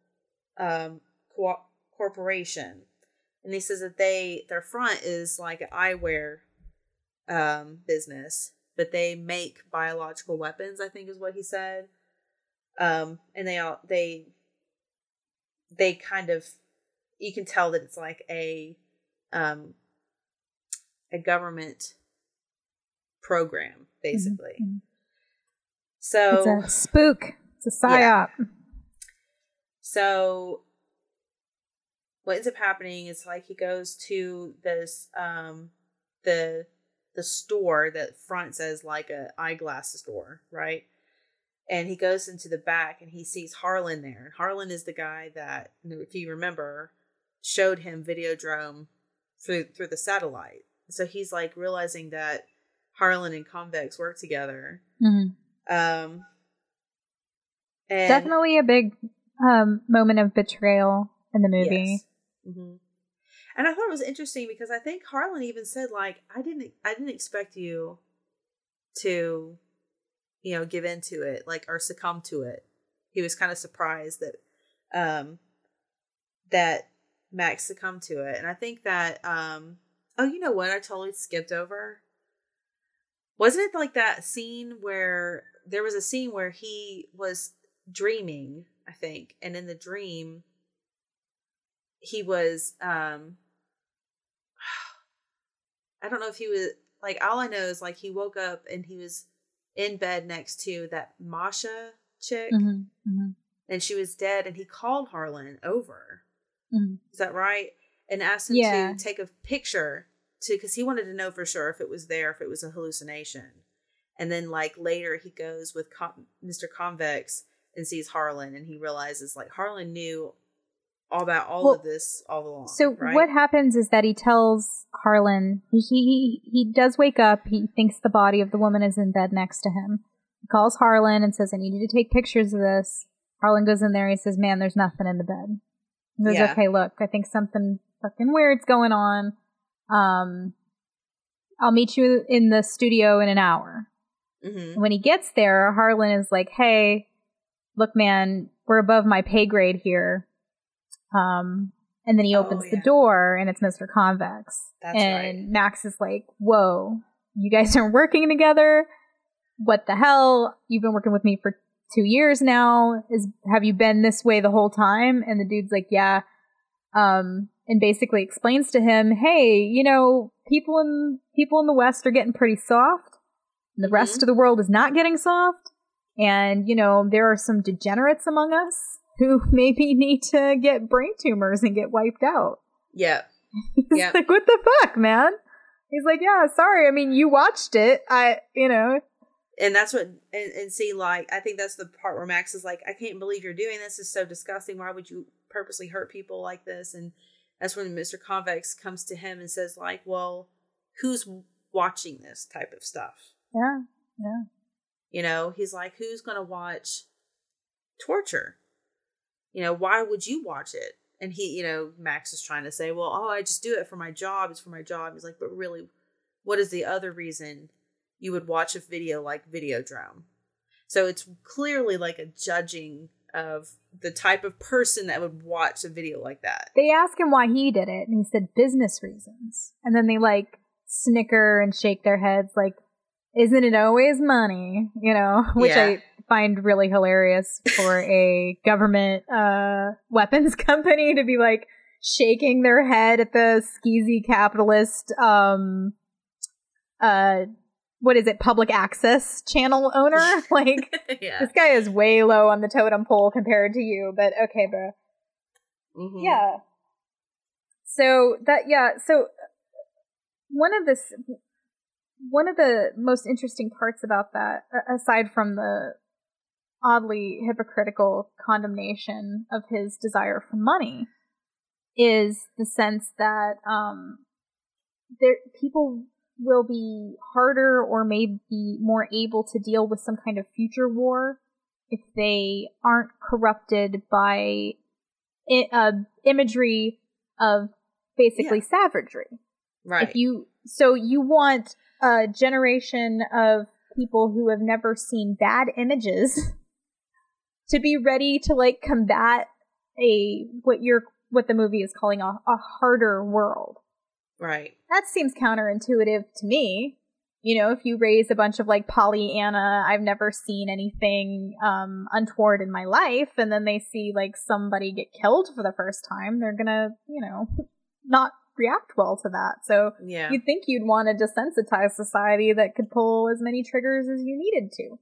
um Co- Corporation. And he says that they their front is like an eyewear um business, but they make biological weapons, I think is what he said. Um and they all they they kind of you can tell that it's like a um a government program basically. Mhm. So It's a spook. It's a psyop. so what ends up happening is like he goes to this um the the store that front says like a eyeglass store, right? And he goes into the back and he sees Harlan there. And Harlan is the guy that, if you remember, showed him Videodrome through through the satellite. So he's like realizing that Harlan and Convex work together. Mhm. Um, and Definitely a big um, moment of betrayal in the movie. Yes. hmm And I thought it was interesting because I think Harlan even said like I didn't I didn't expect you to you know give into it like or succumb to it. He was kind of surprised that um that Max succumbed to it. And I think that um oh you know what I totally skipped over. Wasn't it like that scene where there was a scene where he was dreaming, I think, and in the dream he was um [SIGHS] I don't know if he was like all I know is like he woke up and he was in bed next to that Masha chick Mhm, mhm, and she was dead and he called Harlan over. mhm. Is that right? And asked him Yeah. to take a picture to because he wanted to know for sure if it was there, if it was a hallucination. And then like later he goes with Con- Mr. Convex and sees Harlan and he realizes like Harlan knew all about all Well, of this all along. So right? what happens is that he tells Harlan he, he he does wake up. He thinks the body of the woman is in bed next to him. He calls Harlan and says, "I need you to take pictures of this." Harlan goes in there. He says, "Man, there's nothing in the bed." He goes, Yeah. "Okay, look, I think something fucking weird's going on. Um, I'll meet you in the studio in an hour." Mhm. When he gets there, Harlan is like, "Hey, look, man, we're above my pay grade here." Um, and then he Oh, opens the door, and it's Mr. Convex. That's and right. Max is like, "Whoa, you guys [LAUGHS] are working together? What the hell? You've been working with me for two years now. Is have you been this way the whole time?" And the dude's like, "Yeah." Um, and basically explains to him, "Hey, you know, people in people in the West are getting pretty soft. The Mhm. rest of the world is not getting soft, and you know there are some degenerates among us." [LAUGHS] Who maybe need to get brain tumors and get wiped out. Yeah. [LAUGHS] He's Yep. like, what the fuck, man? He's like, yeah, sorry. I mean, you watched it. I, you know, and that's what and, and see like i think that's the part where max is like i can't believe you're doing this. It's so disgusting why would you purposely hurt people like this and that's when mr convex comes to him and says like well who's watching this type of stuff yeah, yeah. you know he's like who's gonna watch torture? You know why would you watch it? And he you know max is trying to say well oh i just do it for my job. It's for my job. He's like but really what is the other reason you would watch a video like videodrome? So it's clearly like a judging of the type of person that would watch a video like that. They ask him why he did it, and he said business reasons. And then they like snicker and shake their heads, like, isn't it always money? You know, [LAUGHS] which Yeah. I find really hilarious for a [LAUGHS] government uh, weapons [LAUGHS] company to be like shaking their head at the skeezy capitalist um, uh, what is it, public access channel owner. like yeah. this guy is way low on the totem pole compared to you, but okay, bro. Mhm. Yeah. So that yeah, so one of this one of the most interesting parts about that aside from the oddly hypocritical condemnation of his desire for money is the sense that um there people will be harder or maybe more able to deal with some kind of future war if they aren't corrupted by I- uh, imagery of basically savagery. Right. If you so you want a generation of people who have never seen bad images [LAUGHS] to be ready to like combat a what you're what the movie is calling a, a harder world. right. That seems counterintuitive to me. You know, if you raise a bunch of like Pollyanna, I've never seen anything um untoward in my life, and then they see like somebody get killed for the first time, they're gonna, you know, [LAUGHS] not react well to that. So Yeah. you'd think you'd want to desensitize society that could pull as many triggers as you needed to.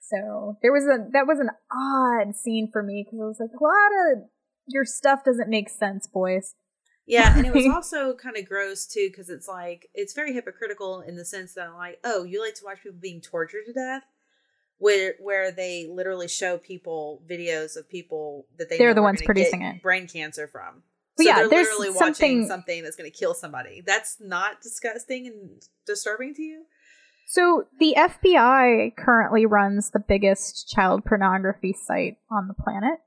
So there was a that was an odd scene for me because I was like, a lot of your stuff doesn't make sense, boys. Yeah, and it was [LAUGHS] also kind of gross too because it's like it's very hypocritical in the sense that I'm like, oh, you like to watch people being tortured to death, where where they literally show people videos of people that they They're the ones producing get it. brain cancer from. So yeah, there's literally something- watching something that's going to kill somebody. That's not disgusting and disturbing to you. So the FBI currently runs the biggest child pornography site on the planet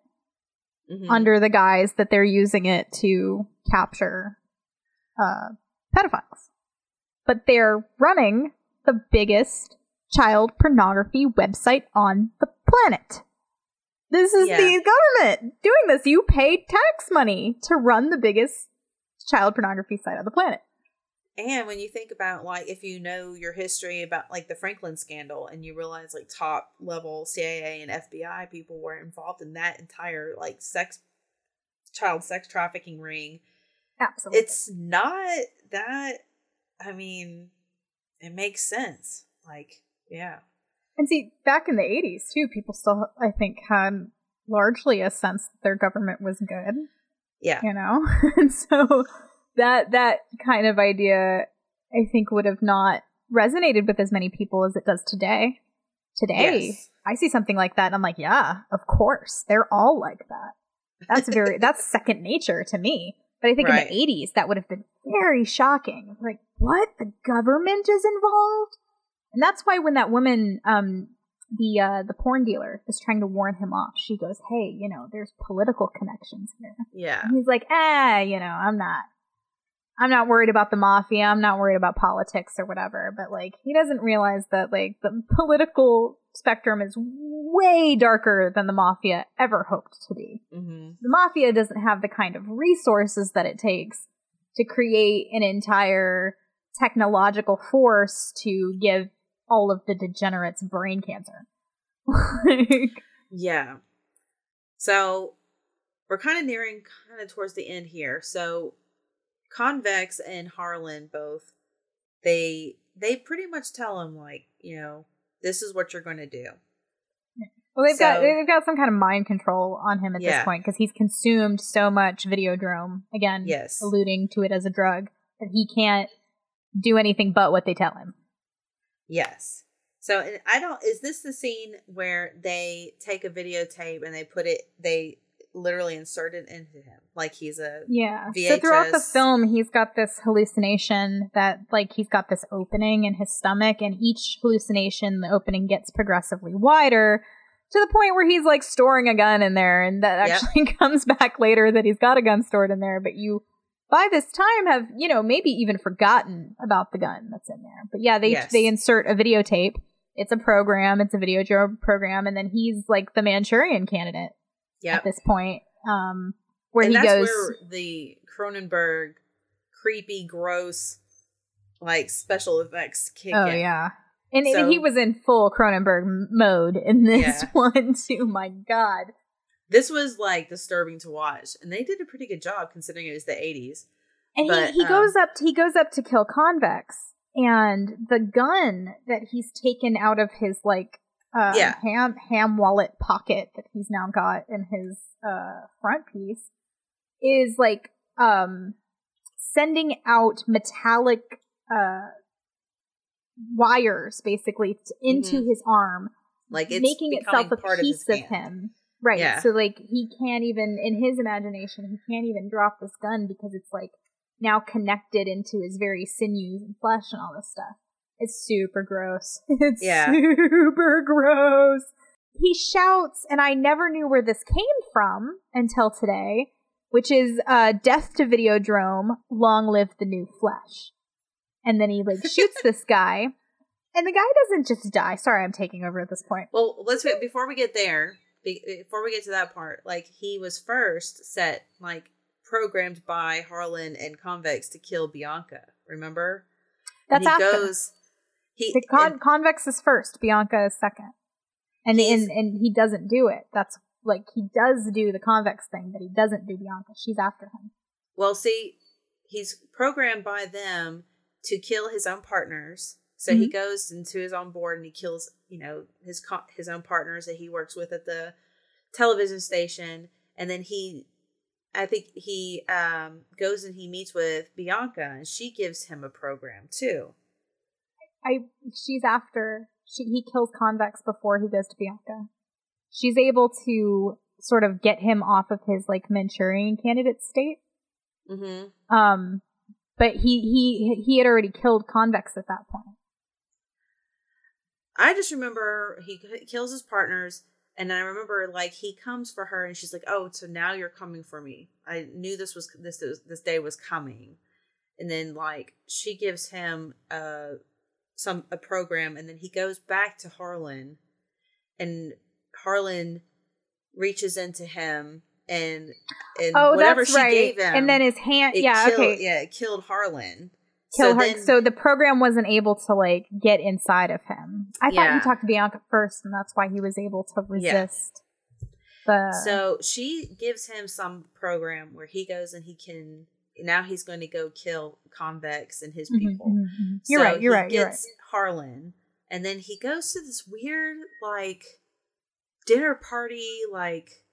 Mhm. under the guise that they're using it to capture uh, pedophiles. But they're running the biggest child pornography website on the planet. This is Yeah. the government doing this. You pay tax money to run the biggest child pornography site on the planet. And when you think about like if you know your history about like the Franklin scandal and you realize like top level CIA and FBI people were involved in that entire like sex child sex trafficking ring, Absolutely. it's not that I mean it makes sense. Like, yeah. And see, back in the 80s, too, people still, I think, had largely a sense that their government was good, Yeah. you know? [LAUGHS] and so that, that kind of idea, I think, would have not resonated with as many people as it does today. Today, Yes. I see something like that, and I'm like, yeah, of course. They're all like that. That's very, [LAUGHS] that's second nature to me. But I think Right. in the 80s, that would have been very shocking. Like, what? The government is involved? And that's why when that woman, um, the uh, the porn dealer is trying to warn him off, she goes, "Hey, you know, there's political connections here." Yeah. And he's like, "Ah, you know, I'm not, I'm not worried about the mafia. I'm not worried about politics or whatever." But like, he doesn't realize that like the political spectrum is way darker than the mafia ever hoped to be Mm-hmm. the mafia doesn't have the kind of resources that it takes to create an entire technological force to give all of the degenerates brain cancer. [LAUGHS] Like, Yeah. So we're kind of nearing kind of towards the end here. So Convex and Harlan both they they pretty much tell him like, you know, this is what you're going to do. well, they've got they've got some kind of mind control on him at Yeah. this point because he's consumed so much Videodrome. Again, Yes. alluding to it as a drug that he can't do anything but what they tell him. Yes. So I don't is this the scene where they take a videotape and they put it they literally insert it into him like he's a Yeah. So throughout the film, he's got this hallucination that, like, he's got this opening in his stomach, and each hallucination, the opening gets progressively wider to the point where he's like storing a gun in there, and that Yep. actually [LAUGHS] comes back later that he's got a gun stored in there. But you, by this time, have you know maybe even forgotten about the gun that's in there. But yeah, they Yes. they insert a videotape. It's a program. It's a video program, and then he's like the Manchurian candidate Yep. at this point. Um, where and he that's goes. where the Cronenberg creepy, gross, like special effects kick Oh in. yeah, and, and he was in full Cronenberg mode in this Yeah. [LAUGHS] one too. My God, This was like disturbing to watch, and they did a pretty good job considering it was the eighties. and But, he, he um, goes up. To, he goes up to kill Convex, and the gun that he's taken out of his like uh, Yeah. ham ham wallet pocket that he's now got in his uh, front piece is like um sending out metallic uh wires basically into Mhm. his arm Like it's making itself a part piece of, of, him right Yeah. so like he can't even in his imagination he can't even drop this gun because it's like now connected into his very sinews and flesh and all this stuff it's super gross [LAUGHS] it's Yeah. super gross he shouts and i never knew where this came from until today which is uh death to videodrome long live the new flesh and then he like [LAUGHS] shoots this guy and the guy doesn't just die sorry i'm taking over at this point Well, let's wait before we get there. Be- Before we get to that part, like he was first set, like programmed by Harlan and Convex to kill Bianca. Remember? That's and he after. goes. He The con- and- convex is first, Bianca is second, and and and he doesn't do it. That's like he does do the convex thing, but he doesn't do Bianca. She's after him. well, see, he's programmed by them to kill his own partners. So he goes into his own board and he kills, you know, his co- his own partners that he works with at the television station, and then he, I think he um goes and he meets with Bianca, and she gives him a program too. I she's after she he kills convex before he goes to Bianca. She's able to sort of get him off of his like Manchurian candidate state. Mm-hmm. Um, but he he he had already killed convex at that point. I just remember he kills his partners, and I remember like he comes for her, and she's like, "Oh, so now you're coming for me." I knew this was this this day was coming, and then like she gives him uh some a program, and then he goes back to Harlan, and Harlan reaches into him, and and Oh, whatever that's she right. gave him, and then his hand, yeah, killed, okay, yeah, it killed Harlan. Kill so her. Then, so the program wasn't able to like get inside of him. I thought Yeah. he talked to Bianca first, and that's why he was able to Yeah. resist the. So she gives him some program where he goes and he can now he's going to go kill convex and his Mhm, people. mhm, mhm. You're right. You're right. You're right. Harlan, and then he goes to this weird like dinner party like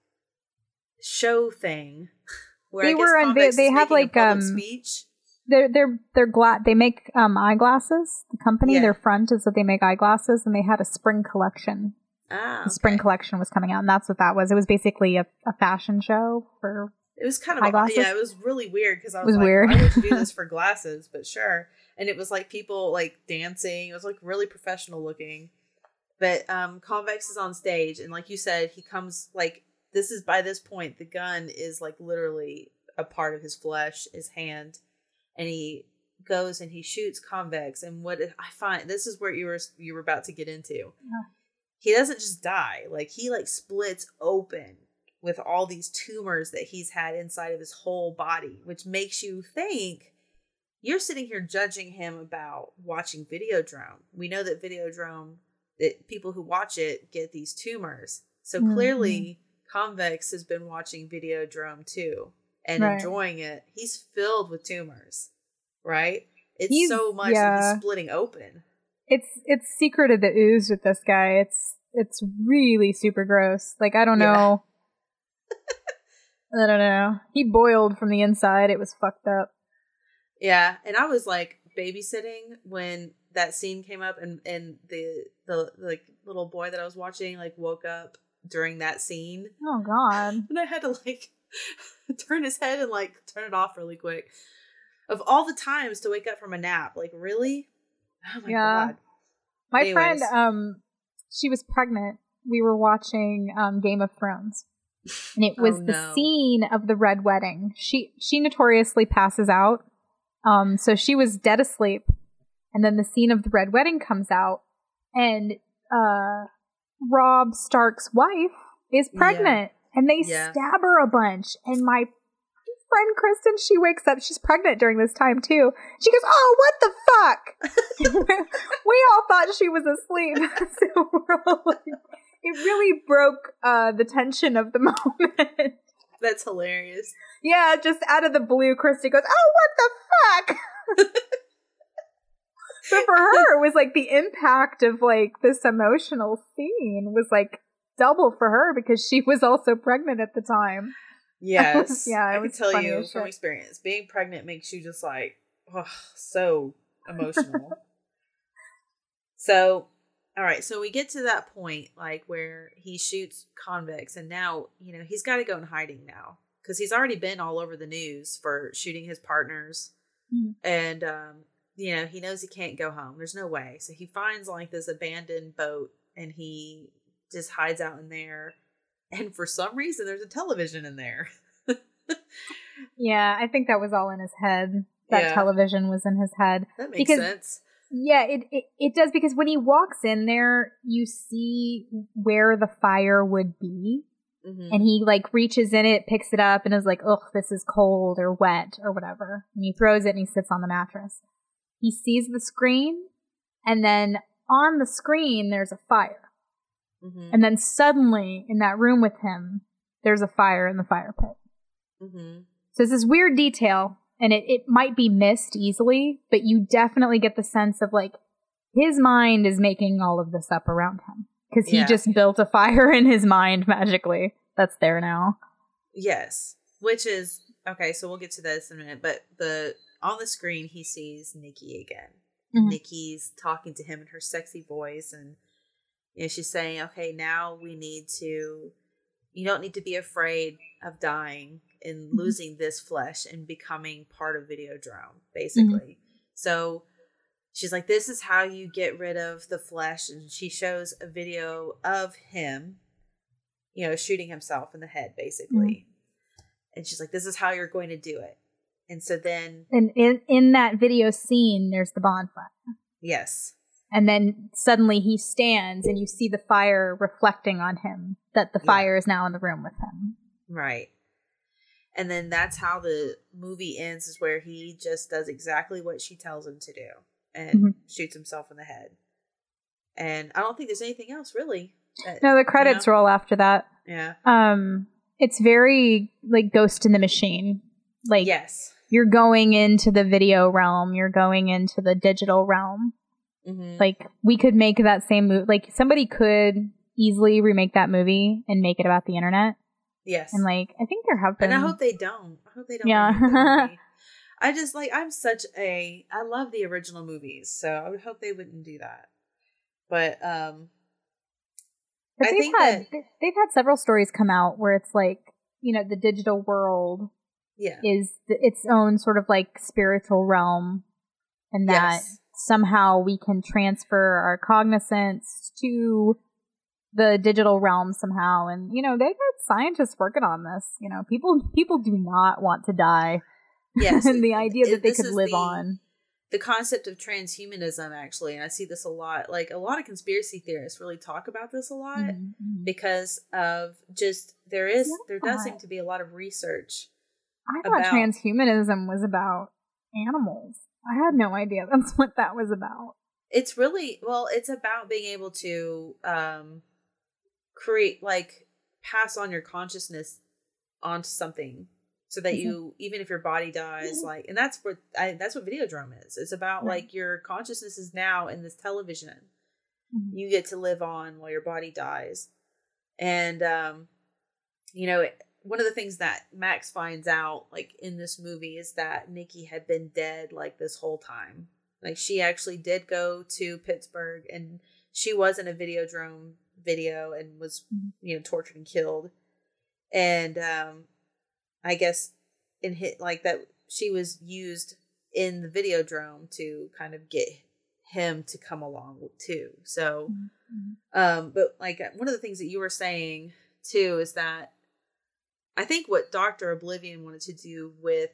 show thing [LAUGHS] where They I were on- they- they have, like, um, speech. They're they're they're gla- They make um eyeglasses. The company, Yeah. their front is that they make eyeglasses, and they had a spring collection. Ah, The spring collection was coming out, and that's what that was. It was basically a, a fashion show for. It was kind of Eyeglasses? yeah, it was really weird because I was, was like, weird. why would you do this [LAUGHS] for glasses? But sure, and it was like people like dancing. It was like really professional looking. But um, Convex is on stage, and like you said, he comes like this is by this point the gun is like literally a part of his flesh, his hand, and he goes and he shoots Convex. And what I find this is where you were you were about to get into. He doesn't just die; like he like splits open with all these tumors that he's had inside of his whole body, which makes you think you're sitting here judging him about watching Videodrome. We know that Videodrome, that people who watch it get these tumors. So Mhm. clearly, Convex has been watching Videodrome too and Right. enjoying it. He's filled with tumors, right? It's He's- so much that yeah. he's splitting open. It's it's secret of the ooze with this guy. It's it's really super gross. Like I don't Yeah. know. I don't know. He boiled from the inside. It was fucked up. Yeah, and I was like babysitting when that scene came up, and and the the like little boy that I was watching like woke up during that scene, Oh god. [LAUGHS] and I had to like [LAUGHS] turn his head and like turn it off really quick. Of all the times to wake up from a nap, like really, oh my Yeah. god, My Anyways. friend, um, she was pregnant. We were watching um, Game of Thrones, and it [LAUGHS] was Oh, the scene of the red wedding. She she notoriously passes out, um, so she was dead asleep, and then the scene of the red wedding comes out, and uh, Robb Stark's wife is Yeah. And they Yeah. stab her a bunch, and my friend Kristen, she wakes up. She's pregnant during this time too. She goes, "Oh, what the fuck!" [LAUGHS] [LAUGHS] we all thought she was asleep, [LAUGHS] so like, it really broke uh, the tension of the moment. that's hilarious. yeah, just out of the blue, Christy goes, "Oh, what the fuck!" but for her, it was like the impact of like this emotional scene was like double for her because she was also pregnant at the time. [LAUGHS] Yes. Yeah, I can tell you from shit. experience, being pregnant makes you just like, oh, so emotional. [LAUGHS] so, all right. So we get to that point, like where he shoots convex, and now, you know, he's got to go in hiding now because he's already been all over the news for shooting his partners. Mhm. And, um, you know, he knows he can't go home. There's no way. So he finds like this abandoned boat and he just hides out in there. And for some reason, there's a television in there. [LAUGHS] Yeah, I think that was all in his head. That Yeah. television was in his head. That makes Because- sense. Yeah, it, it it does because when he walks in there, you see where the fire would be, Mhm. and he like reaches in it, picks it up, and is like, "Ugh, this is cold or wet or whatever." And he throws it and he sits on the mattress. He sees the screen, and then on the screen there's a fire, Mhm. and then suddenly in that room with him, there's a fire in the fire pit. Mhm. So it's this weird detail, and it, it might be missed easily, but you definitely get the sense of like his mind is making all of this up around him because he Yeah. just built a fire in his mind magically. That's there now. Yes, which is okay. So we'll get to this in a minute. But the on the screen, he sees Nikki again. Mhm. Nikki's talking to him in her sexy voice, and you know she's saying, "Okay, now we need to. You don't need to be afraid of dying and Mhm. losing this flesh and becoming part of Videodrome, basically." So she's like, "This is how you get rid of the flesh," and she shows a video of him, you know, shooting himself in the head, basically. And she's like, "This is how you're going to do it." And so then, And in, in that video scene, there's the bonfire. yes, And then suddenly he stands and you see the fire reflecting on him, that the Yeah. fire is now in the room with him. Right. And then that's how the movie ends is where he just does exactly what she tells him to do and Mhm. shoots himself in the head. And I don't think there's anything else really. that- No, the credits Yeah. roll after that. Yeah. Um, it's very like Ghost in the Machine. Like, yes. you're going into the video realm, you're going into the digital realm. Mhm. Like we could make that same movie. Like somebody could easily remake that movie and make it about the internet. yes. And like I think there have been. and I hope they don't. I hope they don't. Yeah. remake that [LAUGHS] movie. I just like I'm such a I love the original movies, so I would hope they wouldn't do that. But um but I they've think had that- they- they've had several stories come out where it's like you know the digital world yeah. is the, its own sort of like spiritual realm, and that Yes. Somehow we can transfer our cognizance to the digital realm somehow. And you know they've got scientists working on this. You know people people do not want to die. Yes. [LAUGHS] and the idea that they could live the- on. the concept of transhumanism actually and i see this a lot. Like a lot of conspiracy theorists really talk about this a lot Mhm, mhm. because of just there is there does seem to be a lot of research i thought about- transhumanism was about animals i had no idea [LAUGHS] that's what that was about it's really well it's about being able to um create like pass on your consciousness onto something so that Mhm. you even if your body dies like and that's what I, that's what videodrome is it's about Right. like your consciousness is now in this television Mhm. you get to live on while your body dies and um you know it, one of the things that max finds out like in this movie is that nikki had been dead like this whole time like she actually did go to pittsburgh and she was in a videodrome video and was Mhm. you know tortured and killed and um i guess in hit like that she was used in the videodrome to kind of get him to come along too so Mhm. um, but like one of the things that you were saying too is that I think what Doctor O'Blivion wanted to do with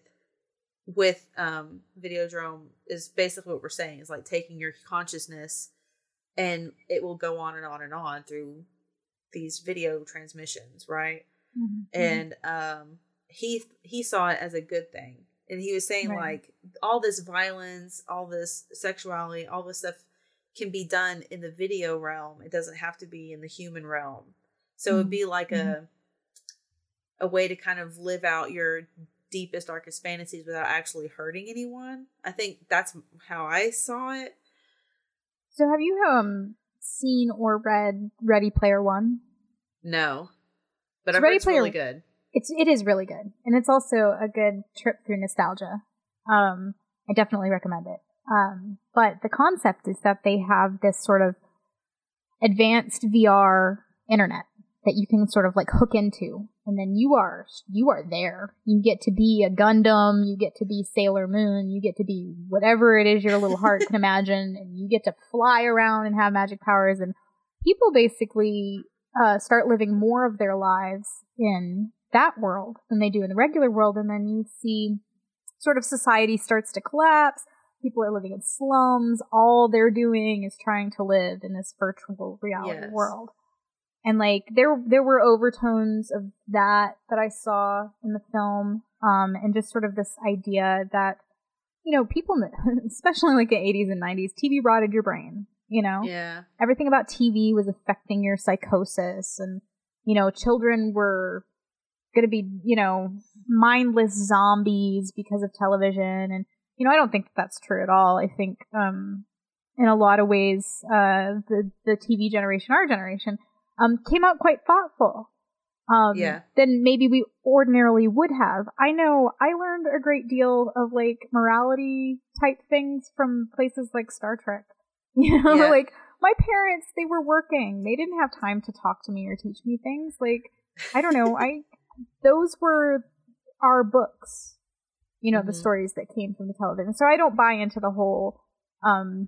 with um Videodrome is basically what we're saying is like taking your consciousness and it will go on and on and on through these video transmissions, right? Mhm. And um he he saw it as a good thing. And he was saying Right. like all this violence, all this sexuality, all this stuff can be done in the video realm. It doesn't have to be in the human realm. So it'd be like a a way to kind of live out your deepest darkest fantasies without actually hurting anyone. I think that's how I saw it. So have you um seen or read Ready Player One? No, but So I've Ready it's Player- really good. It's it is really good, and it's also a good trip through nostalgia. Um, I definitely recommend it. Um, but the concept is that they have this sort of advanced VR internet that you can sort of like hook into, and then you are you are there. You get to be a Gundam, you get to be Sailor Moon, you get to be whatever it is your little heart can [LAUGHS] imagine, and you get to fly around and have magic powers. And people basically uh, start living more of their lives in that world than they do in the regular world, and then you see sort of society starts to collapse. People are living in slums. All they're doing is trying to live in this virtual reality Yes. world. And like there there were overtones of that that I saw in the film, um, and just sort of this idea that you know people, [LAUGHS] especially like the 80s and 90s, TV rotted your brain. You know, Yeah, everything about TV was affecting your psychosis and you know children were going to be you know mindless zombies because of television. And you know I don't think that's true at all. I think um in a lot of ways uh the the TV generation our generation um came out quite thoughtful. Um Yeah. than maybe we ordinarily would have. I know I learned a great deal of like morality type things from places like Star Trek. [LAUGHS] You know Yeah. like my parents they were working. They didn't have time to talk to me or teach me things. Like i don't know. I [LAUGHS] those were our books you know the Mhm. stories that came from the television. So i don't buy into the whole um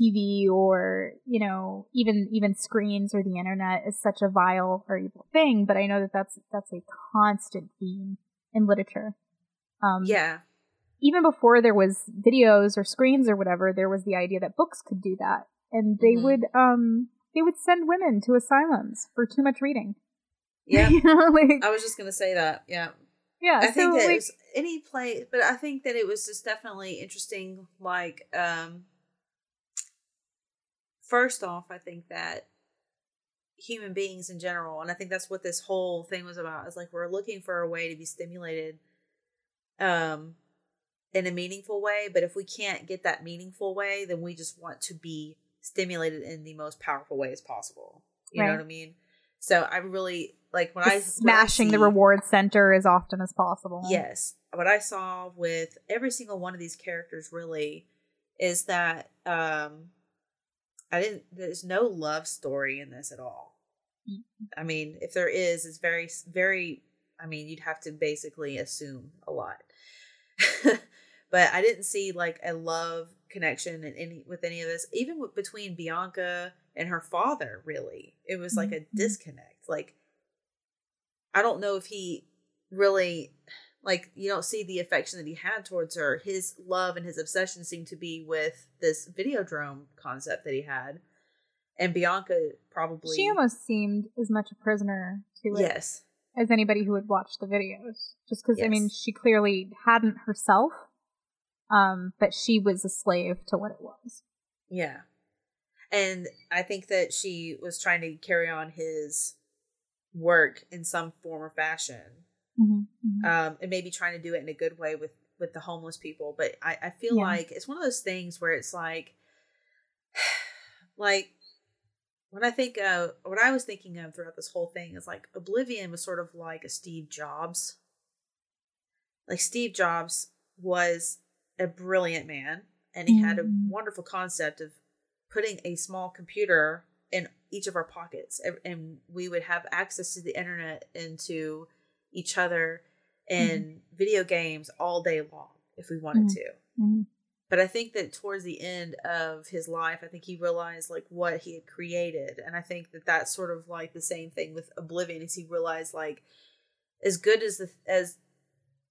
tv or you know even even screens or the internet is such a vile or evil thing but i know that that's that's a constant theme in literature um yeah, even before there was videos or screens or whatever, there was the idea that books could do that, and they Mhm. would um they would send women to asylums for too much reading. [LAUGHS] yeah. you know, like I was just gonna say that. Yeah, yeah. I so think that like, it was any play, but I think that it was just definitely interesting. Like, um, first off, I think that human beings in general, and I think that's what this whole thing was about. Is like we're looking for a way to be stimulated, um, in a meaningful way. But if we can't get that meaningful way, then we just want to be stimulated in the most powerful way as possible. You know what I mean? So I really like when I just when I smashing the reward center as often as possible. Yes. What I saw with every single one of these characters really is that um I didn't there's no love story in this at all. I mean, if there is, it's very very I mean, you'd have to basically assume a lot. [LAUGHS] but I didn't see like a love connection in any with any of this even with, between Bianca and her father really. It was like a Mhm. disconnect. Like I don't know if he really like you don't see the affection that he had towards her. His love and his obsession seemed to be with this videodrome concept that he had. And Bianca probably She almost seemed as much a prisoner to it Yes. as anybody who would watch the videos. Just because, I mean, she clearly hadn't herself, um, but she was a slave to what it was. Yeah. And I think that she was trying to carry on his work in some form or fashion. Mm-hmm. um, and maybe trying to do it in a good way with with the homeless people. But I, I feel Yeah. like it's one of those things where it's like, [SIGHS] like when I think of what I was thinking of throughout this whole thing is like O'Blivion was sort of like a Steve Jobs. Like Steve Jobs was a brilliant man, and he had a Mhm. wonderful concept of putting a small computer in each of our pockets, and- and we would have access to the internet and to each other and video games all day long if we wanted Mhm. to. Mhm. But I think that towards the end of his life, I think he realized like what he had created, and I think that that's sort of like the same thing with O'Blivion. Is he realized like as good as the as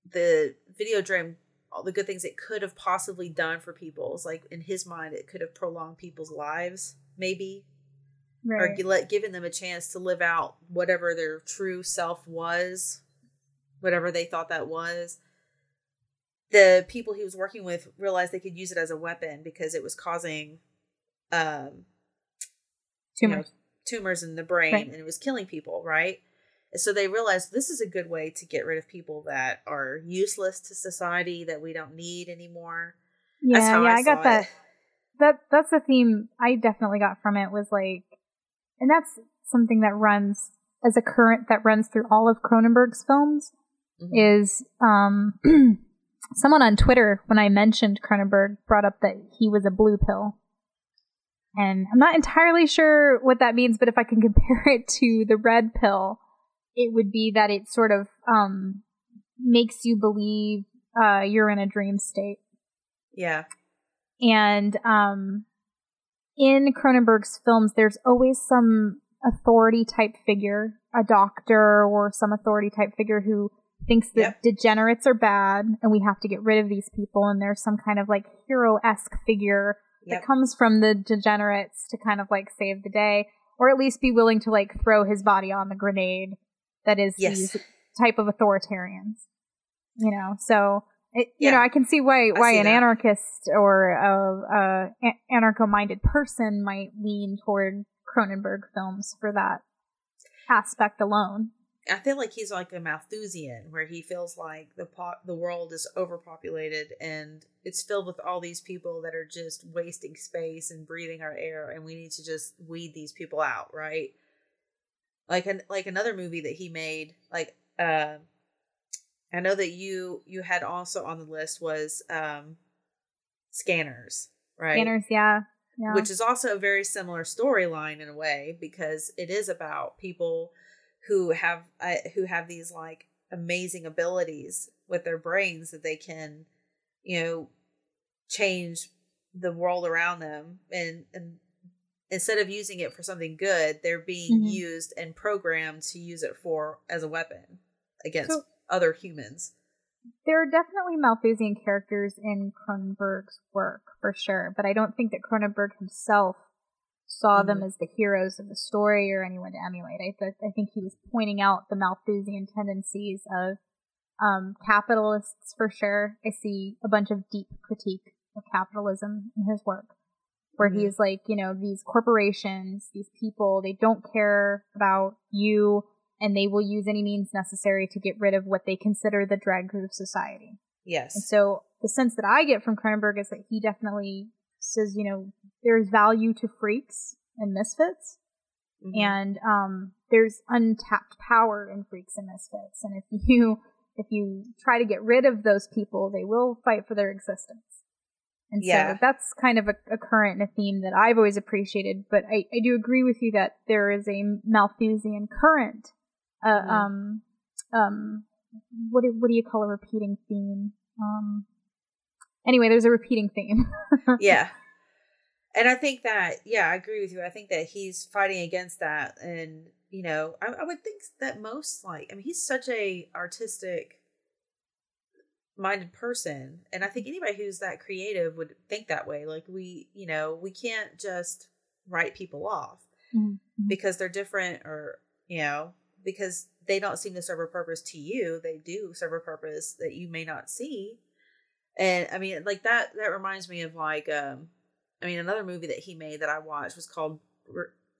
the Videodrome, all the good things it could have possibly done for people is like in his mind, it could have prolonged people's lives, maybe or Right. gi- let giving them a chance to live out whatever their true self was, whatever they thought that was. The people he was working with realized they could use it as a weapon because it was causing um you know, Tumors. tumors in the brain Right. and it was killing people, right? And so they realized this is a good way to get rid of people that are useless to society that we don't need anymore. Yeah, That's how yeah, I, I, got that. it. that that's the theme I definitely got from it was like, and that's something that runs as a current that runs through all of Cronenberg's films Mhm. is um [CLEARS THROAT] someone on Twitter when I mentioned Cronenberg brought up that he was a blue pill. And I'm not entirely sure what that means, but if I can [LAUGHS] compare it to the red pill, it would be that it sort of um makes you believe uh you're in a dream state. Yeah. And um, in Cronenberg's films, there's always some authority type figure, a doctor or some authority type figure who thinks that Yep. degenerates are bad and we have to get rid of these people. And there's some kind of like hero esque figure Yep. that comes from the degenerates to kind of like save the day or at least be willing to like throw his body on the grenade that is Yes. these type of authoritarians. You know, so it, you Yeah. know, I can see why why see an that. anarchist or a, a a- anarcho-minded person might lean toward Cronenberg films for that aspect alone. I feel like he's like a Malthusian, where he feels like the po- the world is overpopulated and it's filled with all these people that are just wasting space and breathing our air, and we need to just weed these people out, right? Like an like another movie that he made, like uh, I know that you you had also on the list was um, Scanners, right? Scanners, yeah, yeah. which is also a very similar storyline in a way because it is about people who have uh, who have these like amazing abilities with their brains that they can you know change the world around them and and instead of using it for something good they're being Mhm. used and programmed to use it for as a weapon against So- other humans there are definitely Malthusian characters in Cronenberg's work for sure, but I don't think that Cronenberg himself saw them Mhm. as the heroes of the story or anyone to emulate. I, th- I think he was pointing out the Malthusian tendencies of um, capitalists for sure. I see a bunch of deep critique of capitalism in his work, where Mhm. he's like, you know, these corporations, these people, they don't care about you and they will use any means necessary to get rid of what they consider the dregs of society. Yes. And so the sense that I get from Cronenberg is that he definitely says, you know, there's value to freaks and misfits, Mhm. and um, there's untapped power in freaks and misfits. And if you [LAUGHS] if you try to get rid of those people, they will fight for their existence. And Yeah. so that's kind of a, a current and a theme that I've always appreciated. But I, I do agree with you that there is a Malthusian current. Uh, Mhm. Um, um, what do, what do you call a repeating theme? Um, anyway, there's a repeating theme. [LAUGHS] yeah and i think that yeah i agree with you. I think that he's fighting against that and you know I, I would think that most like i mean he's such a artistic minded person and i think anybody who's that creative would think that way. Like we you know we can't just write people off Mhm. because they're different or you know because they don't seem to serve a purpose to you. They do serve a purpose that you may not see. And i mean like that that reminds me of like um i mean another movie that he made that i watched was called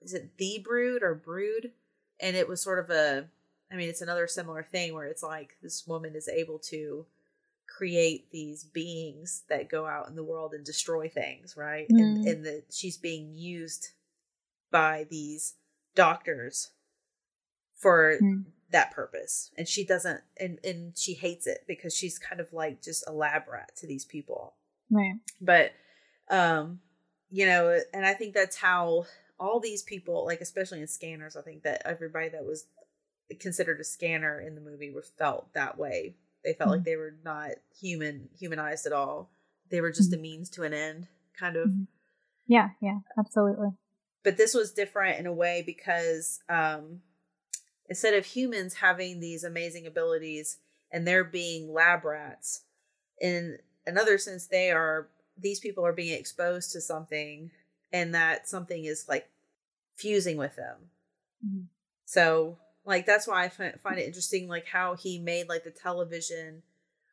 is it the brood or brood and it was sort of a i mean it's another similar thing where it's like this woman is able to create these beings that go out in the world and destroy things right and Mm. and that she's being used by these doctors for Mm. that purpose and she doesn't and and she hates it because she's kind of like just a lab rat to these people right. but um you know and i think that's how all these people like especially in scanners i think that everybody that was considered a scanner in the movie was felt that way. They felt like they were not human humanized at all. They were just a means to an end kind of. Mhm. Yeah, yeah, absolutely. but this was different in a way because um instead of humans having these amazing abilities and they're being lab rats in another sense they are these people are being exposed to something and that something is like fusing with them Mhm. so like that's why i fi- find it interesting like how he made like the television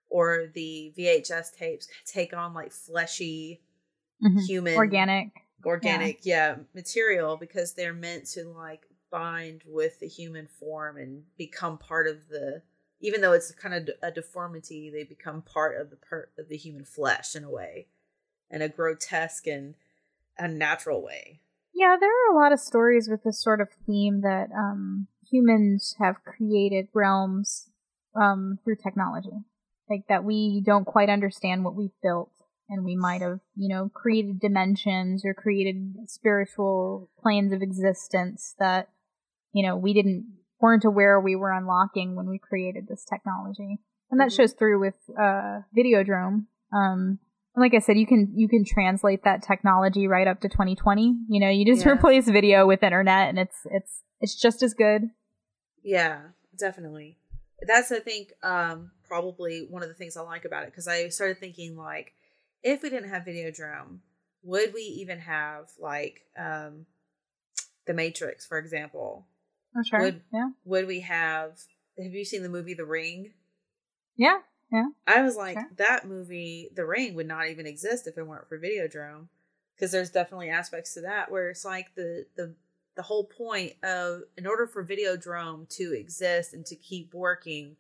or the vhs tapes take on like fleshy Mhm. human Organic. organic yeah. material because they're meant to like bind with the human form and become part of the even though it's kind of a deformity they become part of the part of the human flesh in a way and a grotesque and unnatural way. Yeah, there are a lot of stories with this sort of theme that um, humans have created realms um, through technology, like that we don't quite understand what we've built, and we might have, you know, created dimensions or created spiritual planes of existence that, you know, we didn't weren't aware we were unlocking when we created this technology, and that Mhm. shows through with uh, Videodrome. Um, like I said, you can you can translate that technology right up to 2020. You know, you just Yeah. replace video with internet, and it's it's it's just as good. Yeah, definitely. That's I think um probably one of the things I like about it because I started thinking like if we didn't have video Videodrome, would we even have like um the Matrix, for example? Oh, sure. Would- yeah. Would we have have you seen the movie The Ring? Yeah. Mm-hmm. I was like, Sure. that movie, The Ring, would not even exist if it weren't for Videodrome, because there's definitely aspects to that where it's like the the the whole point of in order for Videodrome to exist and to keep working,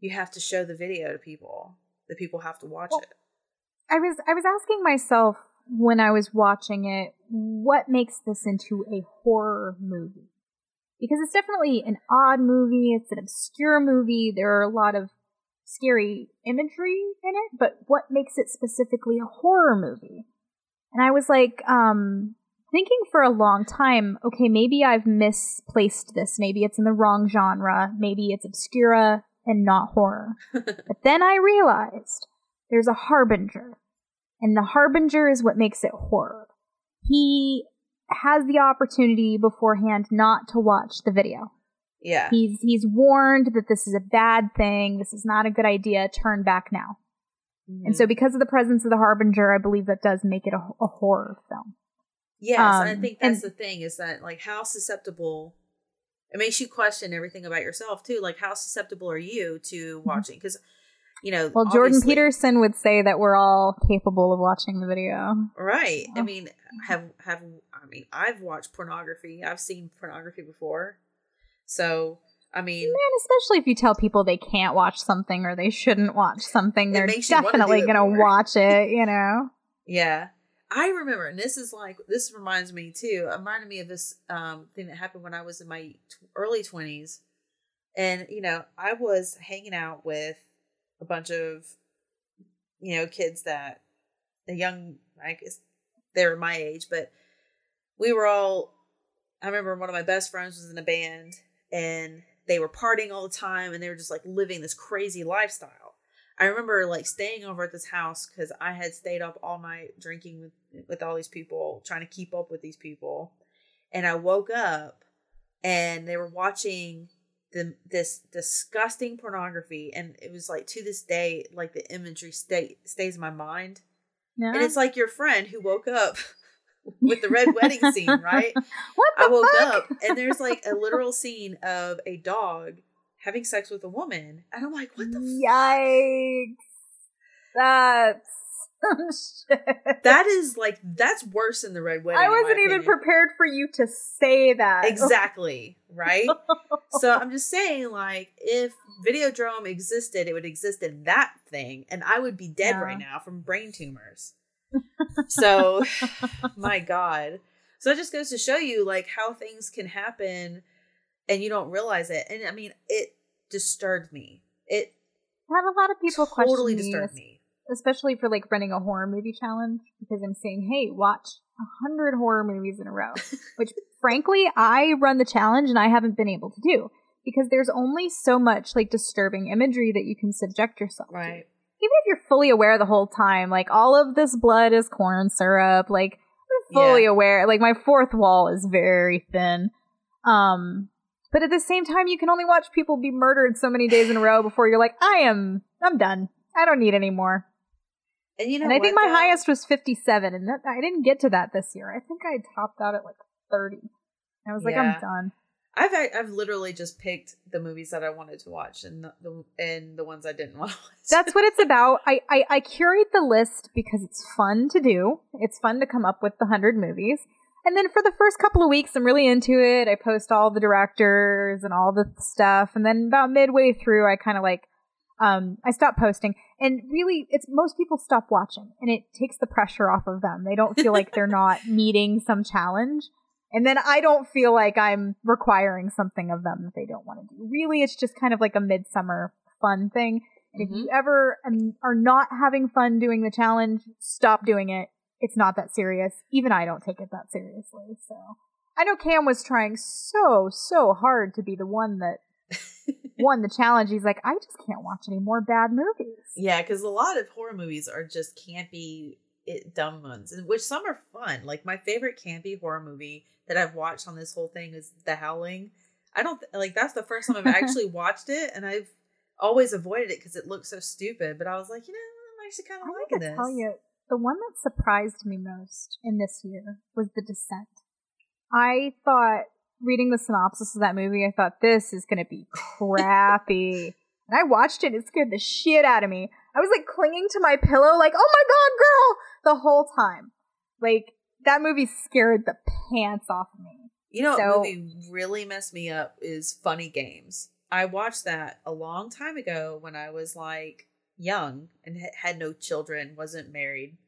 you have to show the video to people. The people have to watch Well, it. I was I was asking myself when I was watching it, what makes this into a horror movie? Because it's definitely an odd movie, it's an obscure movie, there are a lot of scary imagery in it, but what makes it specifically a horror movie? And I was like, um, thinking for a long time, okay, maybe I've misplaced this. Maybe it's in the wrong genre. Maybe it's obscura and not horror. [LAUGHS] But then I realized there's a harbinger, and the harbinger is what makes it horror. He has the opportunity beforehand not to watch the video. Yeah. He's he's warned that this is a bad thing, this is not a good idea, turn back now. And so Mhm. because of the presence of the harbinger, I believe that does make it a, a horror film. Yes, and I Um, think that's and- the thing is that like how susceptible it makes you question everything about yourself too. Like how susceptible are you to watching? Because you know, Mm-hmm. Well, Jordan Peterson would say that we're all capable of watching the video. right? I Oh. mean, have have I mean, I've watched pornography. I've seen pornography before, so I mean, Man, especially if you tell people they can't watch something or they shouldn't watch something, they're makes you wanna do definitely going to watch it, you know? Yeah. I remember, and this is like this reminds me too. Reminded me of this um, thing that happened when I was in my t- early twenties, and you know, I was hanging out with a bunch of you know kids that the young, I guess they were my age, but we were all. I remember one of my best friends was in a band, and they were partying all the time, and they were just like living this crazy lifestyle. I remember like staying over at this house because I had stayed up all night drinking with with all these people, trying to keep up with these people, and I woke up and they were watching the this disgusting pornography, and it was like to this day, like the imagery stay stays in my mind, and it's like your friend who woke up with the red wedding scene, [LAUGHS] right? what I woke fuck? up and there's like a [LAUGHS] literal scene of a dog having sex with a woman, and I'm like, what the Yikes. That's [LAUGHS] oh, shit. That is like that's worse than the red wedding. I wasn't even opinion. prepared for you to say that. Exactly right. so I'm just saying, like, if Videodrome existed, it would exist in that thing, and I would be dead Yeah. right now from brain tumors. So, [LAUGHS] my God. So it just goes to show you like how things can happen, and you don't realize it. And I mean, it disturbed me. It I had a lot of people totally disturbed me, especially for like running a horror movie challenge because I'm saying, hey, watch a hundred horror movies in a row, [LAUGHS] which frankly I run the challenge and I haven't been able to do because there's only so much like disturbing imagery that you can subject yourself to. Even if you're fully aware the whole time, like all of this blood is corn syrup, like I'm fully Yeah. aware, like my fourth wall is very thin. Um, but at the same time, you can only watch people be murdered so many days in a row before you're like, I am, I'm done. I don't need any more. And you know, and I think my though? highest was 57, and that, I didn't get to that this year. I think I topped out at like 30. I was like, Yeah. I'm done. I've I've literally just picked the movies that I wanted to watch and the, the and the ones I didn't [LAUGHS] want to watch. That's what it's about. I, I, I curate the list because it's fun to do. It's fun to come up with the 100 movies. And then for the first couple of weeks, I'm really into it. I post all the directors and all the stuff. And then about midway through, I kind of like, um, I stop posting. And really, it's most people stop watching, and it takes the pressure off of them. They don't feel like they're [LAUGHS] not meeting some challenge. And then I don't feel like I'm requiring something of them that they don't want to do. Really, it's just kind of like a midsummer fun thing. And if mm-hmm. you ever are not having fun doing the challenge, stop doing it. It's not that serious. Even I don't take it that seriously. So I know Cam was trying so, so hard to be the one that [LAUGHS] won the challenge. He's like, I just can't watch any more bad movies. Yeah, because a lot of horror movies are just campy, it, dumb ones, and which some are fun. Like my favorite campy horror movie that I've watched on this whole thing is The Howling. I don't like that's the first time I've [LAUGHS] actually watched it, and I've always avoided it because it looks so stupid. But I was like, you know, I'm actually kind of I liking this. tell you, the one that surprised me most in this year was The Descent. I thought, reading the synopsis of that movie, I thought this is gonna be [LAUGHS] crappy. and I watched it, it scared the shit out of me. I was like clinging to my pillow, like, oh my god, girl, the whole time. Like, that movie scared the pants off of me. You know what movie really messed me up is Funny Games. I watched that a long time ago when I was like young and ha- had no children, wasn't married.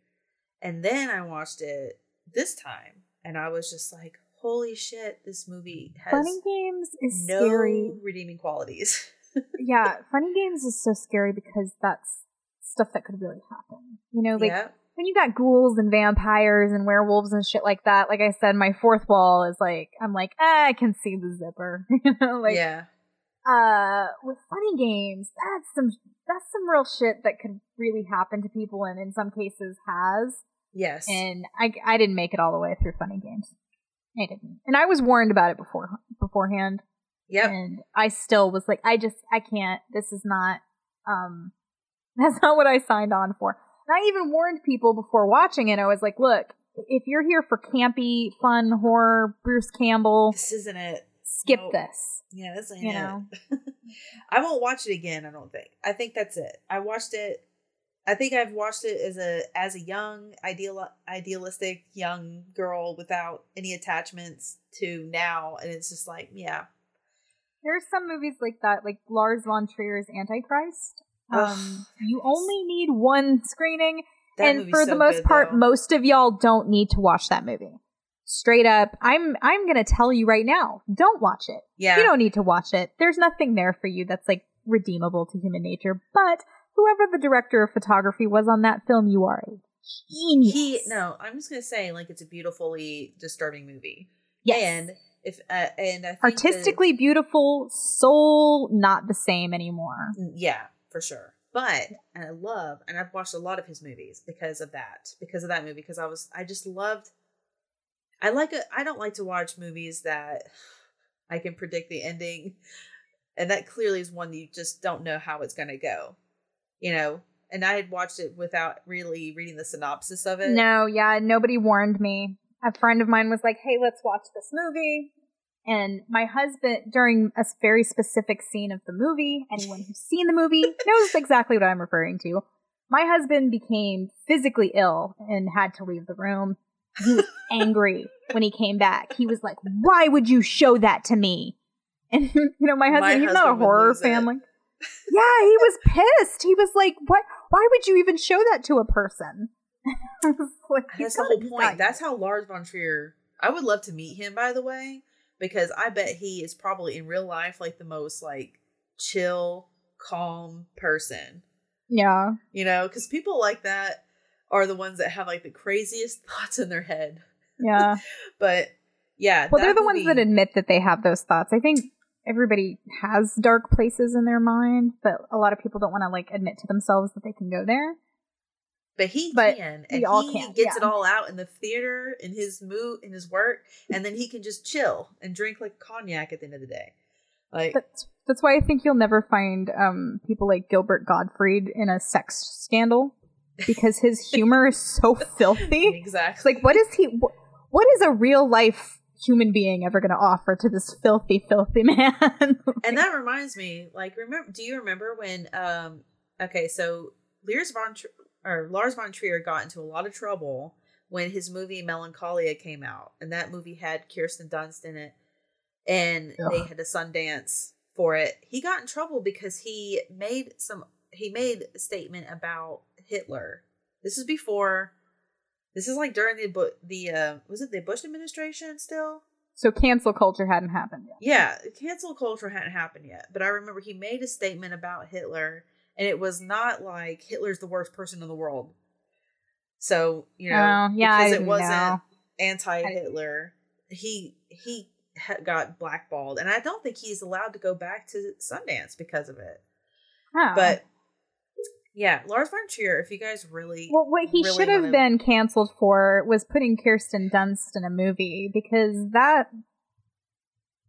And then I watched it this time and I was just like, holy shit, this movie has Funny Games is no scary. redeeming qualities. [LAUGHS] yeah, Funny Games is so scary because that's stuff that could really happen. You know, like yeah. when you got ghouls and vampires and werewolves and shit like that, like I said, my fourth wall is like I'm like, ah, I can see the zipper. [LAUGHS] you know, like yeah. uh with funny games, that's some that's some real shit that could really happen to people and in some cases has. Yes. And I I didn't make it all the way through funny games. I didn't. And I was warned about it before beforehand Yeah. and I still was like, I just, I can't. This is not, um, that's not what I signed on for. And I even warned people before watching it. I was like, look, if you're here for campy, fun horror, Bruce Campbell, This isn't it. skip Nope. this. Yeah, this ain't You it. know? [LAUGHS] I won't watch it again. I don't think. I think that's it. I watched it. I think I've watched it as a as a young ideal idealistic young girl without any attachments to now, and it's just like, yeah, There's some movies like that, like Lars von Trier's Antichrist. Um, you only need one screening, that and for so the most good, part, though. most of y'all don't need to watch that movie. Straight up, I'm I'm gonna tell you right now, don't watch it. yeah, You don't need to watch it. There's nothing there for you that's like redeemable to human nature. But whoever the director of photography was on that film, you are a genius. he no. I'm just gonna say like it's a beautifully disturbing movie, yes. and if uh, and I think artistically beautiful, soul not the same anymore. yeah, for sure. But and I love, and I've watched a lot of his movies because of that, because of that movie, because I was I just loved. I like a. I don't like to watch movies that [SIGHS] I can predict the ending, and that clearly is one you just don't know how it's going to go, you know. And I had watched it without really reading the synopsis of it. No, yeah, nobody warned me. A friend of mine was like, "Hey, let's watch this movie." And my husband, during a very specific scene of the movie, anyone who's seen the movie knows exactly what I'm referring to. My husband became physically ill and had to leave the room. He was [LAUGHS] angry when he came back. He was like, "Why would you show that to me?" And [LAUGHS] you know, my husband, My he's not a horror it. family. yeah, he was pissed. He was like, "What? Why would you even show that to a person?" [LAUGHS] Like, That's the whole point. That's how Lars von Trier. I would love to meet him, by the way, because I bet he is probably in real life like the most like chill, calm person. yeah." You know, because people like that are the ones that have like the craziest [LAUGHS] thoughts in their head. Yeah. [LAUGHS] But yeah, Well, they're the ones that admit that they have those thoughts. I think everybody has dark places in their mind, but a lot of people don't want to like admit to themselves that they can go there. But he But can, and he can, gets yeah. it all out in the theater, in his mood, in his work, and then he can just chill and drink like cognac at the end of the day. Like, That's that's why I think you'll never find um, people like Gilbert Gottfried in a sex scandal because his [LAUGHS] humor is so filthy. Exactly. like, what is he? wh- What is a real life human being ever going to offer to this filthy, filthy [LAUGHS] man? and that reminds me, like, remember? Do you remember when? Um, okay, so Lars von Tr- or Lars von Trier got into a lot of trouble when his movie Melancholia came out, and that movie had Kirsten Dunst in it, and they had a Sundance for it. He got in trouble because he made some he made a statement about Hitler. This is before. This is like during the Bu- the uh, was it the Bush administration still? So cancel culture hadn't happened yet. Yeah, cancel culture hadn't happened yet, but I remember he made a statement about Hitler, and it was not like Hitler's the worst person in the world. So you know, Oh, yeah, I because it wasn't know. anti-Hitler. He he ha- got blackballed, and I don't think he's allowed to go back to Sundance because of it. Oh. But yeah, Lars von Trier. If you guys really, Well, what he really should have wanna- been canceled for was putting Kirsten Dunst in a movie because that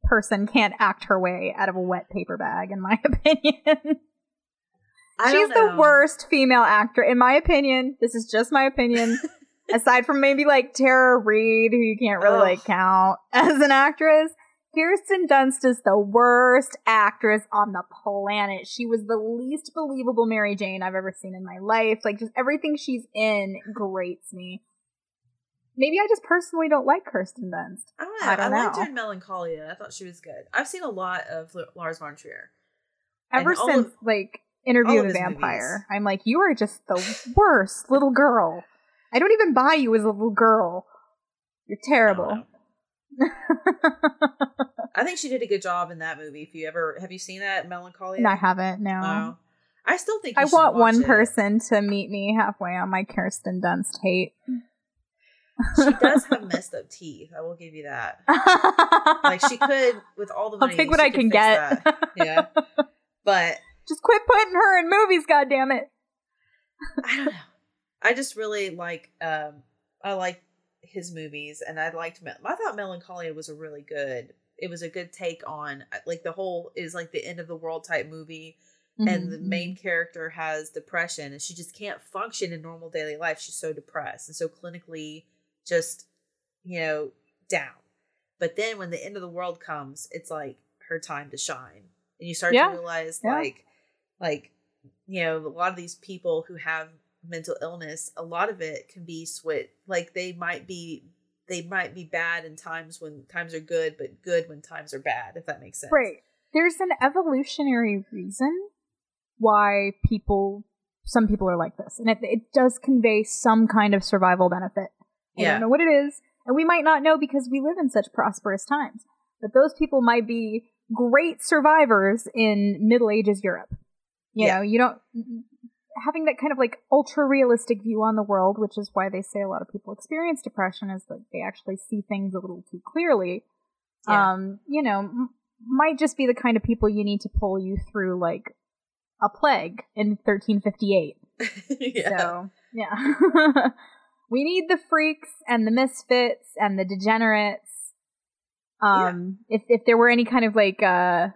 person can't act her way out of a wet paper bag, in my [LAUGHS] opinion. I She's the worst female actor, in my opinion. This is just my opinion. [LAUGHS] Aside from maybe like Tara Reid, who you can't really Ugh. like count as an actress, Kirsten Dunst is the worst actress on the planet. She was the least believable Mary Jane I've ever seen in my life. Like just everything she's in grates me. Maybe I just personally don't like Kirsten Dunst. I don't know. I I, don't liked know. her in Melancholia. I thought she was good. I've seen a lot of Lars von Trier. Ever since of- like Interview oh, with a Vampire, movies. I'm like, you are just the worst little girl. I don't even buy you as a little girl. You're terrible. I think she did a good job in that movie. If you ever have you seen that Melancholy? No, I haven't. No. No. I still think I want one it. person to meet me halfway on my Kirsten Dunst hate. She does have [LAUGHS] messed up teeth. I will give you that. [LAUGHS] Like she could with all the I'll money. take what I can get. that. Yeah, [LAUGHS] but Just quit putting her in movies, goddammit. I don't know. [LAUGHS] I just really like. um I like his movies, and I liked. Mel- I thought Melancholia was a really good. It was a good take on like the whole is like the end of the world type movie, and the Mhm. main character has depression, and she just can't function in normal daily life. She's so depressed and so clinically just you know down. But then when the end of the world comes, it's like her time to shine, and you start Yeah. to realize Yeah. like like you know a lot of these people who have mental illness a lot of it can be switch like they might be they might be bad in times when times are good but good when times are bad if that makes sense Right. There's an evolutionary reason why people, some people are like this, and it, it does convey some kind of survival benefit. I Yeah. don't know what it is, and we might not know because we live in such prosperous times. But those people might be great survivors in Middle Ages Europe. You Yeah. know, you don't having that kind of like ultra realistic view on the world, which is why they say a lot of people experience depression, is that they actually see things a little too clearly. Yeah. Um, you know, m- might just be the kind of people you need to pull you through like a plague in 1358. [LAUGHS] yeah So, yeah. [LAUGHS] we need the freaks and the misfits and the degenerates. Um, if, if there were any kind of like, uh,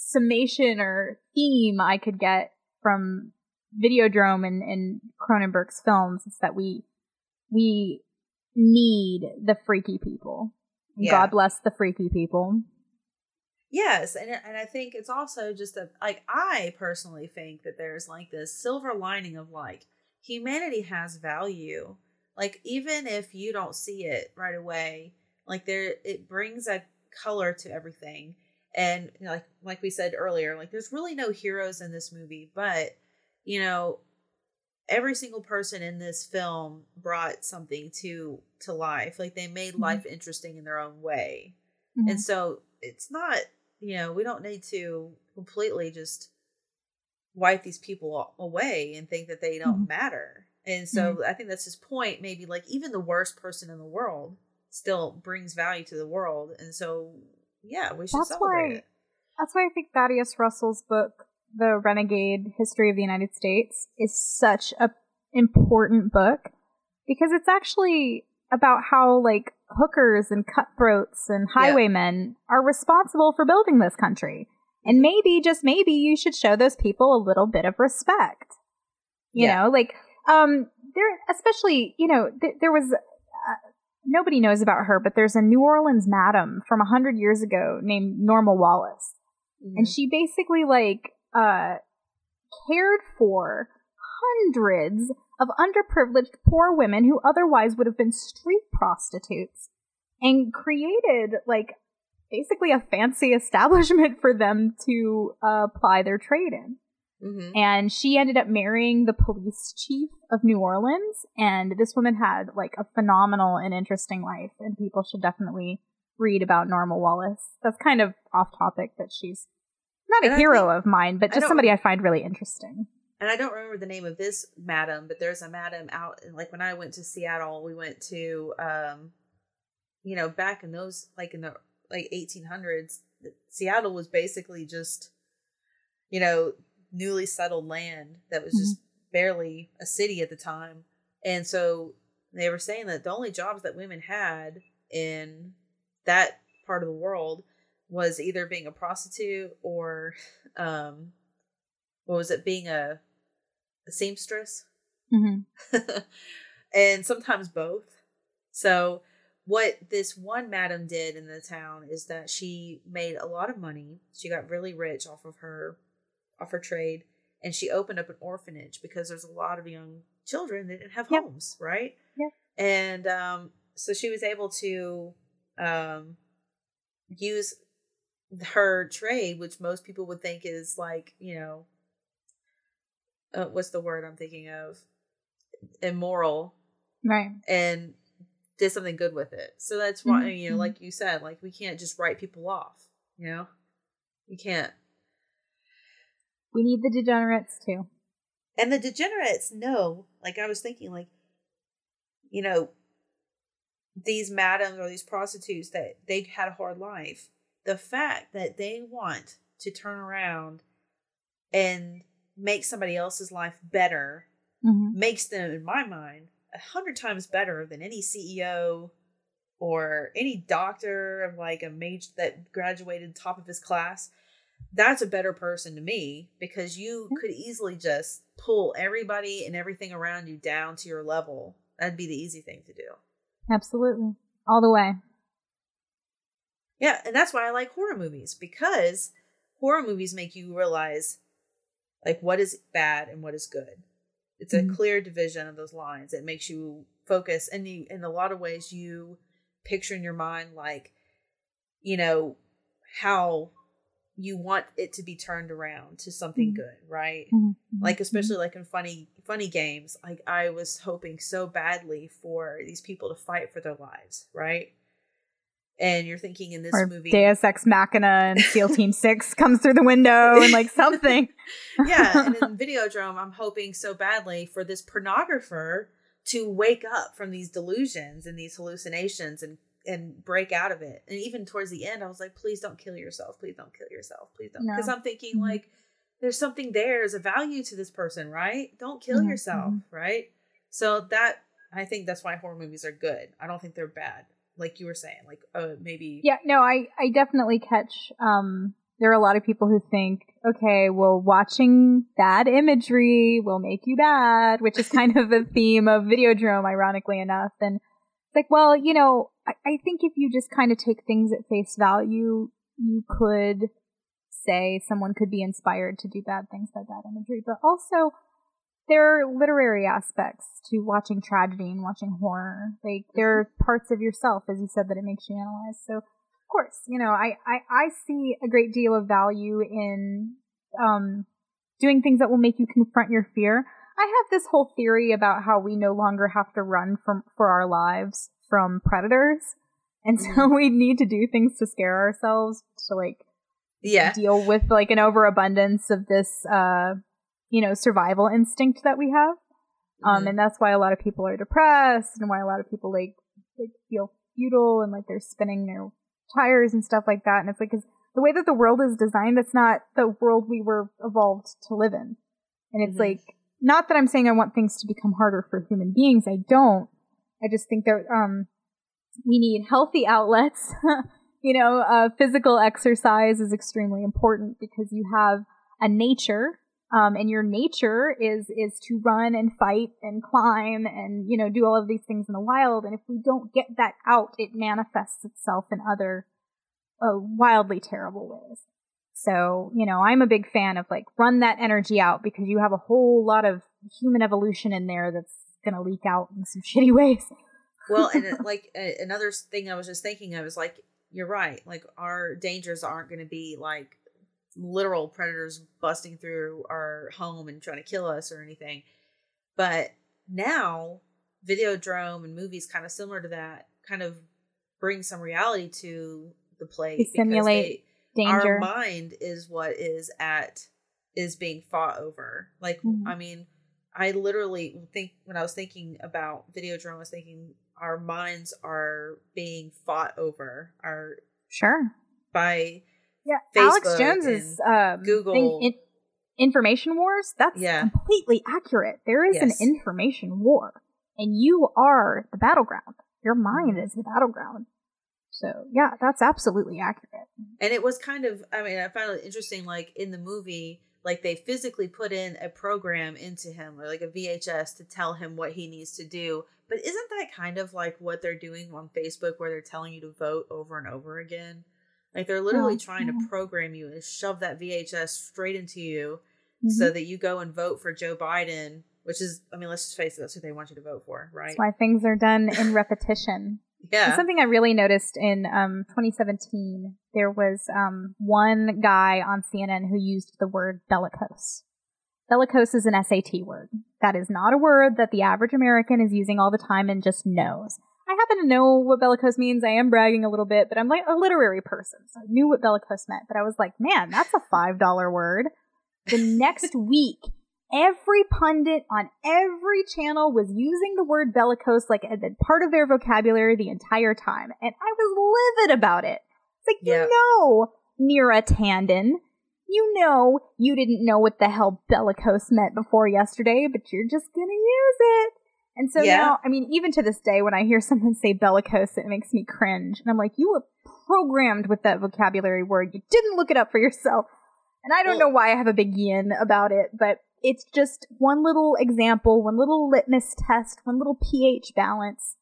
summation or theme I could get from Videodrome and, and Cronenberg's films, is that we, we need the freaky people. Yeah. God bless the freaky people. Yes, and and I think it's also just a like I personally think that there's like this silver lining of like humanity has value. Like even if you don't see it right away, like there it brings a color to everything. And you know, like like we said earlier, like there's really no heroes in this movie, but you know, every single person in this film brought something to to life. Like they made Mhm. life interesting in their own way. Mhm. And so it's not, you know, we don't need to completely just wipe these people away and think that they don't Mhm. matter. And so I think that's his point. Maybe like even the worst person in the world still brings value to the world. And so, yeah, we should That's celebrate why- it. That's why I think Thaddeus Russell's book, The Renegade History of the United States, is such a important book because it's actually about how like hookers and cutthroats and Yeah. highwaymen are responsible for building this country. And maybe, just maybe, you should show those people a little bit of respect. You Yeah. know, like, um, there, especially, you know, th- there was, nobody knows about her, but there's a New Orleans madam from a hundred years ago named Norma Wallace and Mhm. she basically like uh cared for hundreds of underprivileged poor women who otherwise would have been street prostitutes and created like basically a fancy [LAUGHS] establishment for them to uh, apply their trade in Mm-hmm. and she ended up marrying the police chief of New Orleans. And this woman had like a phenomenal and interesting life, and people should definitely read about Norma Wallace. That's kind of off topic, but she's not And a I hero think- of mine, but just don't- somebody I find really interesting. and I don't remember the name of this madam, but there's a madam out like when I went to Seattle, we went to um you know, back in those like in the like 1800s, Seattle was basically just you know, newly settled land that was just barely a city at the time. And so they were saying that the only jobs that women had in that part of the world was either being a prostitute or um what was it being a, a seamstress mm-hmm. [LAUGHS] and sometimes both so what this one madam did in the town is that she made a lot of money she got really rich off of her off her trade and she opened up an orphanage because there's a lot of young children that didn't have Yep. homes right Yep. and um so she was able to um use her trade which most people would think is like you know uh, what's the word i'm thinking of immoral Right. and did something good with it. So that's why Mhm, you know, mhm. like you said, like we can't just write people off. You know, you can't. We need the degenerates too. And the degenerates know. Like I was thinking, like you know, these madams or these prostitutes that they had a hard life. The fact that they want to turn around and make somebody else's life better hmm makes them, in my mind, a hundred times better than any CEO or any doctor of like a major that graduated top of his class. That's a better person to me because you could easily just pull everybody and everything around you down to your level. That'd be the easy thing to do. Absolutely. All the way. Yeah, and that's why I like horror movies because horror movies make you realize like what is bad and what is good. It's a Mhm. clear division of those lines. It makes you focus and you in a lot of ways you picture in your mind like you know how you want it to be turned around to something Mhm. good, right? Mhm, mhm, like especially like in funny funny games like i was hoping so badly for these people to fight for their lives right and you're thinking in this or movie Deus Ex Machina and SEAL [LAUGHS] Team Six comes through the window and like something. [LAUGHS] yeah and in [LAUGHS] videodrome i'm hoping so badly for this pornographer to wake up from these delusions and these hallucinations and and break out of it. And even towards the end i was like please don't kill yourself. Please don't kill yourself. Please don't. No. because i'm thinking Mhm. like there's something there. There's a value to this person right? Don't kill Mhm, yourself right? So that i think that's why horror movies are good. I don't think they're bad like you were saying like uh maybe Yeah, no, I I definitely catch. Um, there are a lot of people who think, okay, well, watching bad imagery will make you bad, which is kind of the theme of Videodrome, ironically enough. And like, well, you know, I, I think if you just kind of take things at face value, you could say someone could be inspired to do bad things by bad imagery, but also there are literary aspects to watching tragedy and watching horror. Like there are parts of yourself, as you said, that it makes you analyze. So of course, you know, I, I, I see a great deal of value in um doing things that will make you confront your fear. I have this whole theory about how we no longer have to run from for our lives from predators. And so we need to do things to scare ourselves to like yeah deal with like an overabundance of this uh you know survival instinct that we have um Mhm. and that's why a lot of people are depressed and why a lot of people like like feel futile and like they're spinning their tires and stuff like that and it's like cuz the way that the world is designed it's not the world we were evolved to live in and it's Mhm. like not that i'm saying i want things to become harder for human beings i don't i just think that um we need healthy outlets [LAUGHS] you know, uh, physical exercise is extremely important because you have a nature, um, and your nature is is to run and fight and climb and you know do all of these things in the wild. And if we don't get that out, it manifests itself in other uh, wildly terrible ways. So you know, I'm a big fan of like run that energy out because you have a whole lot of human evolution in there that's gonna leak out in some [LAUGHS] shitty ways. well and it, [LAUGHS] like a- another thing i was just thinking of is like you're right like our dangers aren't going to be like literal predators busting through our home and trying to kill us or anything. But now, Videodrome and movies kind of similar to that kind of bring some reality to the play. They simulate danger. Our mind is what is at is being fought over. Like, Mhm. I mean, I literally think when I was thinking about Videodrome, I was thinking our minds are being fought over. Our Sure. by Yeah. Alex Facebook Jones is um, Google. thing- in- information wars. That's Yeah. completely accurate. There is Yes. an information war, and you are the battleground. Your mind Mm-hmm. is the battleground. So yeah, that's absolutely accurate. and it was kind of i mean i found it interesting like in the movie like they physically put in a program into him or like a vhs to tell him what he needs to do but isn't that kind of like what they're doing on facebook where they're telling you to vote over and over again like they're literally Yeah, trying yeah. to program you and shove that vhs straight into you Mhm. so that you go and vote for joe biden which is i mean let's just face it that's who they want you to vote for right That's why things are done in repetition. Yeah something I really noticed in um, 2017, there was um, one guy on CNN who used the word bellicose. Bellicose is an SAT word. That is not a word that the average American is using all the time and just knows. I happen to know what bellicose means. I am bragging a little bit, but I'm like a literary person, so I knew what bellicose meant. But I was like, man, that's a $5 word. The next [LAUGHS] week, every pundit on every channel was using the word bellicose like a a part of their vocabulary the entire time. And I was livid about it. It's like, Yeah. you know, Neera Tanden, you know you didn't know what the hell bellicose meant before yesterday, but you're just gonna use it. And so Yeah. now, I mean, even to this day, when I hear someone say bellicose, it makes me cringe. And I'm like, you were programmed with that vocabulary word. You didn't look it up for yourself. And I don't Well- know why I have a big yin about it, but it's just one little example, one little litmus test, one little pH balance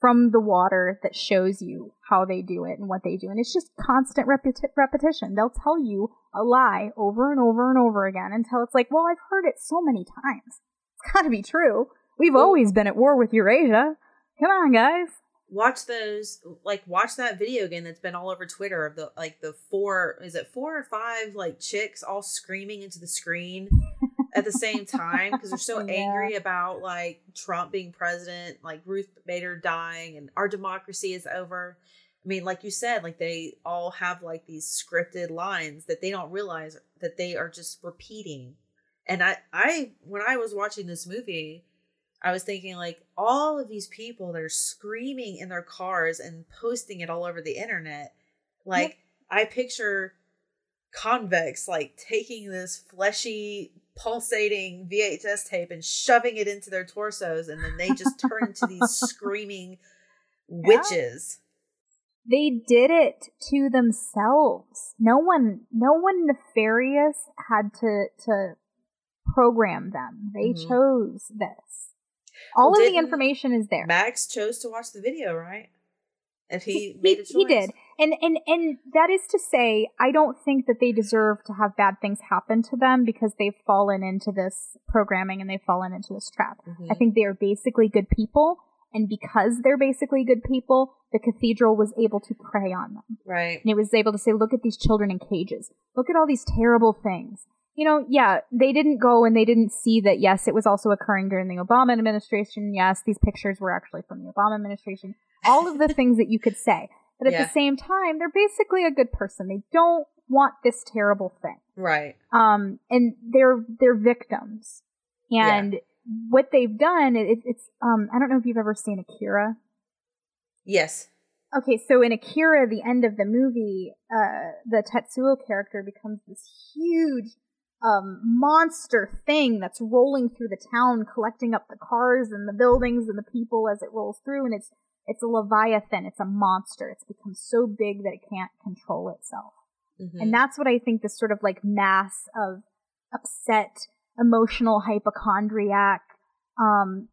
from the water that shows you how they do it and what they do. And it's just constant repeti- repetition. They'll tell you a lie over and over and over again until it's like, well, I've heard it so many times. It's [LAUGHS] gotta be true. We've Well- always been at war with Eurasia. Come on, guys. watch those like watch that video game that's been all over twitter of the like the four is it four or five like chicks all screaming into the screen at the same time because they're [LAUGHS] so Yeah. angry about like trump being president like ruth bader dying and our democracy is over i mean like you said like they all have like these scripted lines that they don't realize that they are just repeating and i i when i was watching this movie I was thinking like all of these people that are screaming in their cars and posting it all over the internet. Like I picture Convex like taking this fleshy pulsating VHS tape and shoving it into their torsos and then they just turn into these [LAUGHS] screaming witches. They did it to themselves. No one, no one nefarious had to, to program them. They Mhm. chose this. All Well, of the information is there. Max chose to watch the video, right? And he, he, made a choice. he did and and and that is to say i don't think that they deserve to have bad things happen to them because they've fallen into this programming and they've fallen into this trap. Mhm. i think they are basically good people and because they're basically good people the cathedral was able to prey on them. Right. and it was able to say look at these children in cages. Look at all these terrible things. You know yeah they didn't go and they didn't see that yes it was also occurring during the obama administration. Yes these pictures were actually from the obama administration. All of the things that you could say but at Yeah. the same time they're basically a good person they don't want this terrible thing Right. um and they're they're victims and what they've done it, it's um i don't know if you've ever seen akira Yes. Okay, so in Akira, the end of the movie, uh, the Tetsuo character becomes this huge, um, monster thing that's rolling through the town, collecting up the cars and the buildings and the people as it rolls through, and it's it's a leviathan, it's a monster. It's become so big that it can't control itself, Mhm. and that's what I think this sort of like mass of upset, emotional hypochondriac, um,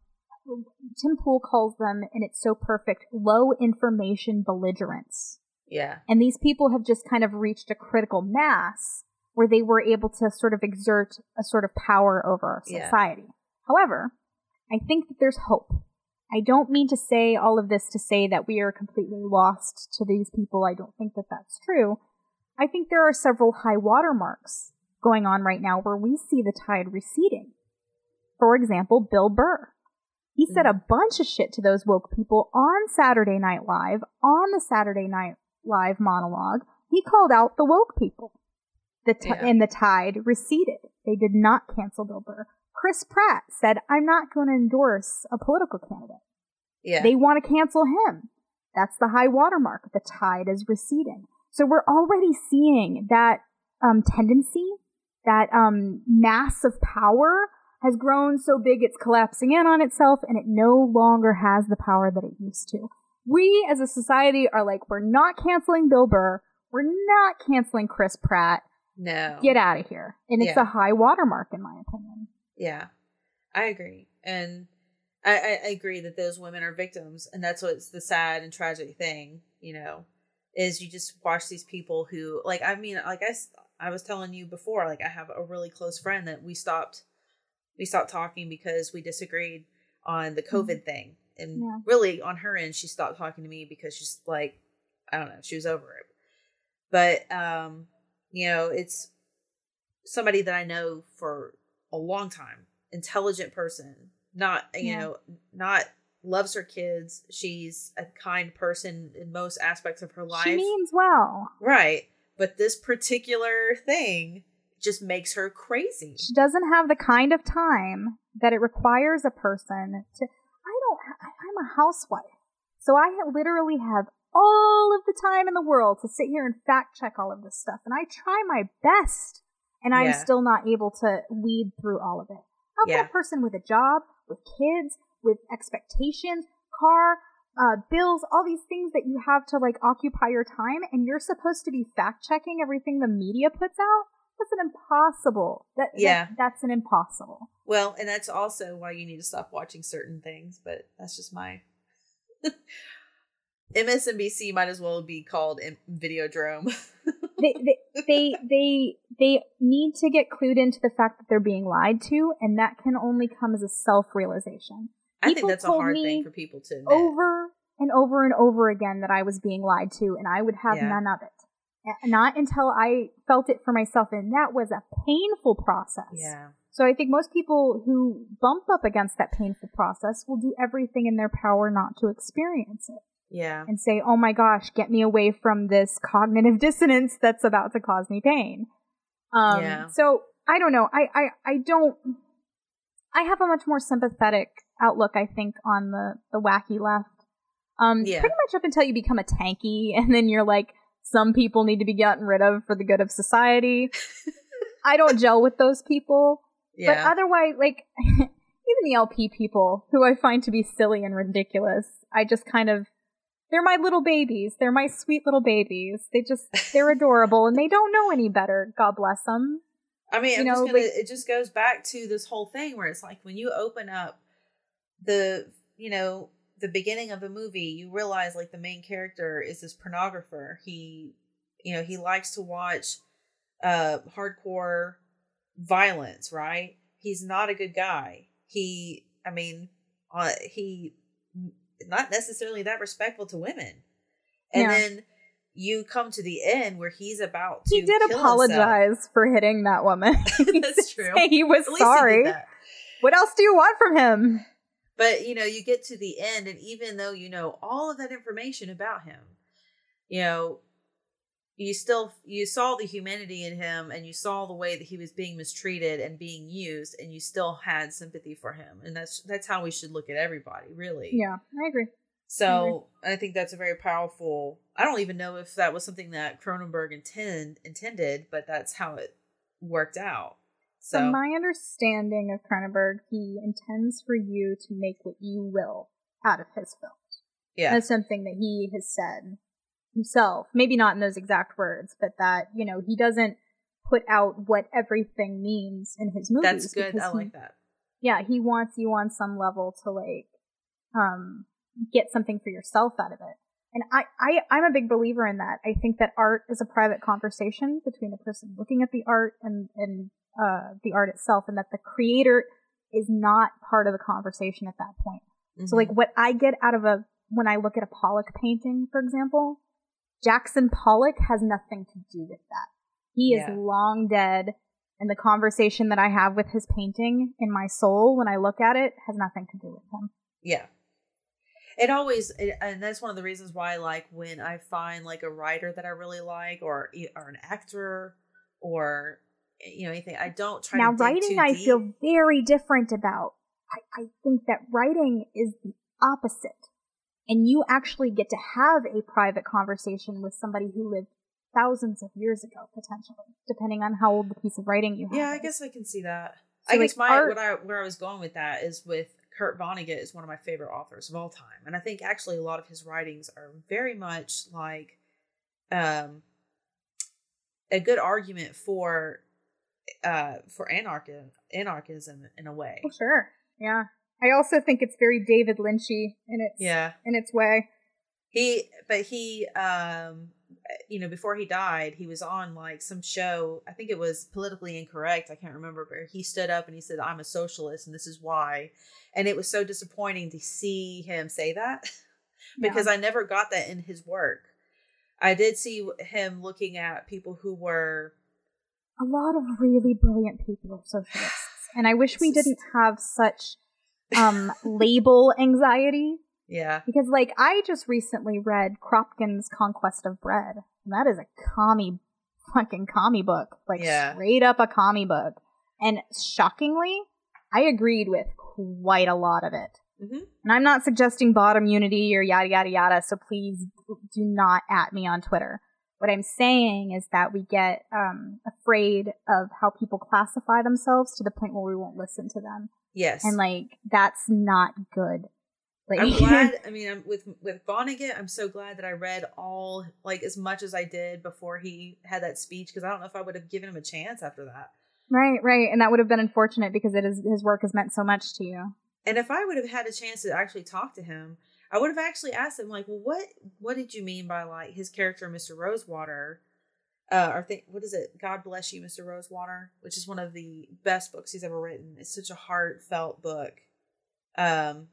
Tim Pool calls them, and it's so perfect, low information belligerence. yeah. And these people have just kind of reached a critical mass where they were able to sort of exert a sort of power over our Yeah. society. However, I think that there's hope. I don't mean to say all of this to say that we are completely lost to these people. I don't think that that's true. I think there are several high water marks going on right now where we see the tide receding. For example, Bill Burr. He mm-hmm. said a bunch of shit to those woke people on Saturday Night Live, on the Saturday Night Live monologue. He called out the woke people. The t- Yeah. And the tide receded. They did not cancel Bill Burr. Chris Pratt said, I'm not going to endorse a political candidate. Yeah. They want to cancel him. That's the high watermark. The tide is receding. So we're already seeing that um, tendency, that um, mass of power has grown so big it's collapsing in on itself and it no longer has the power that it used to. We as a society are like, we're not canceling Bill Burr. We're not canceling Chris Pratt. no. Get out of here. And it's Yeah. a high watermark in my opinion. Yeah, I agree, and I, I, I agree that those women are victims, and that's what's the sad and tragic thing. You know, is you just watch these people who, like, I mean, like I, I was telling you before, like I have a really close friend that we stopped, we stopped talking because we disagreed on the COVID thing, and Yeah. really on her end, she stopped talking to me because she's like, I don't know, she was over it. But um, you know, it's somebody that I know for a long time, intelligent person, not you Yeah. know, not loves her kids. She's a kind person in most aspects of her life. She means well. right. But this particular thing just makes her crazy. She doesn't have the kind of time that it requires a person to. I don't. I'm a housewife, so I literally have all of the time in the world to sit here and fact check all of this stuff, and I try my best, and I'm Yeah. still not able to weed through all of it. I've Yeah. got a person with a job, with kids, with expectations, car, uh, bills, all these things that you have to like occupy your time, and you're supposed to be fact checking everything the media puts out. That's an impossible. That, that- Yeah. that's an impossible. Well, and that's also why you need to stop watching certain things, but that's just my [LAUGHS] MSNBC might as well be called M- Videodrome. [LAUGHS] they, they they they they need to get clued into the fact that they're being lied to, and that can only come as a self realization. I think that's a hard thing for people to admit. Over and over and over again that I was being lied to, and I would have Yeah. none of it. Not until I felt it for myself, and that was a painful process. Yeah. So I think most people who bump up against that painful process will do everything in their power not to experience it Yeah. and say, "Oh my gosh, get me away from this cognitive [LAUGHS] dissonance that's about to cause me pain." Um, Yeah. So I don't know. I, I I don't. I have a much more sympathetic outlook, I think, on the the wacky left. Um, Yeah. pretty much up until you become a tankie, [LAUGHS] and then you're like, some people need to be gotten rid of for the good of society. [LAUGHS] I don't gel with those people. Yeah. But otherwise, like even the LP people, who I find to be silly and ridiculous, I just kind of they're my little babies. They're my sweet little babies. They just they're [LAUGHS] adorable and they don't know any better. God bless them. I mean, you know, just gonna, like- it just goes back to this whole thing where it's like when you open up the, you know, the beginning of a movie, you realize like the main character is this pornographer. He, you know, he likes to watch uh hardcore violence, right? He's not a good guy. He, I mean, uh, he not necessarily that respectful to women. And Yeah. then you come to the end where he's about to He did kill himself. apologize for hitting that woman. [LAUGHS] That's [LAUGHS] true. He was least he sorry. What else do you want from him? But you know, you get to the end, and even though you know all of that information about him, you know, you still you saw the humanity in him, and you saw the way that he was being mistreated and being used, and you still had sympathy for him, and that's that's how we should look at everybody, really. Yeah, I agree. So I think that's a very powerful. I don't even know if that was something that Cronenberg intend intended, but that's how it worked out. So From my understanding of Cronenberg, he intends for you to make what you will out of his films. yeah, That's something that he has said himself. Maybe not in those exact words, but that, you know, he doesn't put out what everything means in his movies. that's good. I he- like that. Yeah, he wants you on some level to like um get something for yourself out of it. And I, I I'm a big believer in that. I think that art is a private conversation between the person looking at the art and and uh the art itself and that the creator is not part of the conversation at that point. So Mhm. like what I get out of a when I look at a Pollock painting, for example, Jackson Pollock has nothing to do with that. He is long dead, and the conversation that I have with his painting in my soul when I look at it has nothing to do with him. Yeah. It always, and that's one of the reasons why, like, when I find like a writer that I really like, or or an actor, or you know anything, I don't try now, writing I deep. feel very different about. I, I think that writing is the opposite. And you actually get to have a private conversation with somebody who lived thousands of years ago, potentially, depending on how old the piece of writing you have. Yeah, I guess I can see that. So, I guess my art- what I where I was going with that is with Kurt Vonnegut is one of my favorite authors of all time, and I think actually a lot of his writings are very much like um a good argument for uh for anarchism anarchism in a way. Oh, sure. Yeah. I also think it's very David Lynchy in its Yeah. in its way. He but he um you know before he died he was on like some show I think it was politically incorrect I can't remember but he stood up and he said I'm a socialist and this is why and it was so disappointing to see him say that [LAUGHS] because I never got that in his work. I did see him looking at people who were a lot of really brilliant people are [SIGHS] socialists. And I wish we didn't have such um label anxiety yeah because like I just recently read Kropotkin's Conquest of Bread. And that is a commie fucking commie book. Like Yeah. straight up a commie book. And shockingly, I agreed with quite a lot of it. Mhm. And I'm not suggesting bottom unity or yada yada yada, so please do not at me on Twitter. What I'm saying is that we get um, afraid of how people classify themselves to the point where we won't listen to them, yes and like that's not good. Like, I'm [LAUGHS] glad. I mean, I'm, with with Vonnegut, I'm so glad that I read all like as much as I did before he had that speech because I don't know if I would have given him a chance after that. right, right, and that would have been unfortunate because it is his work has meant so much to you. And if I would have had a chance to actually talk to him, I would have actually asked him like, "Well, what what did you mean by like his character, Mr. Rosewater?" Uh, or think what is it? God bless you, Mr. Rosewater, which is one of the best books he's ever written. It's such a heartfelt book. Um,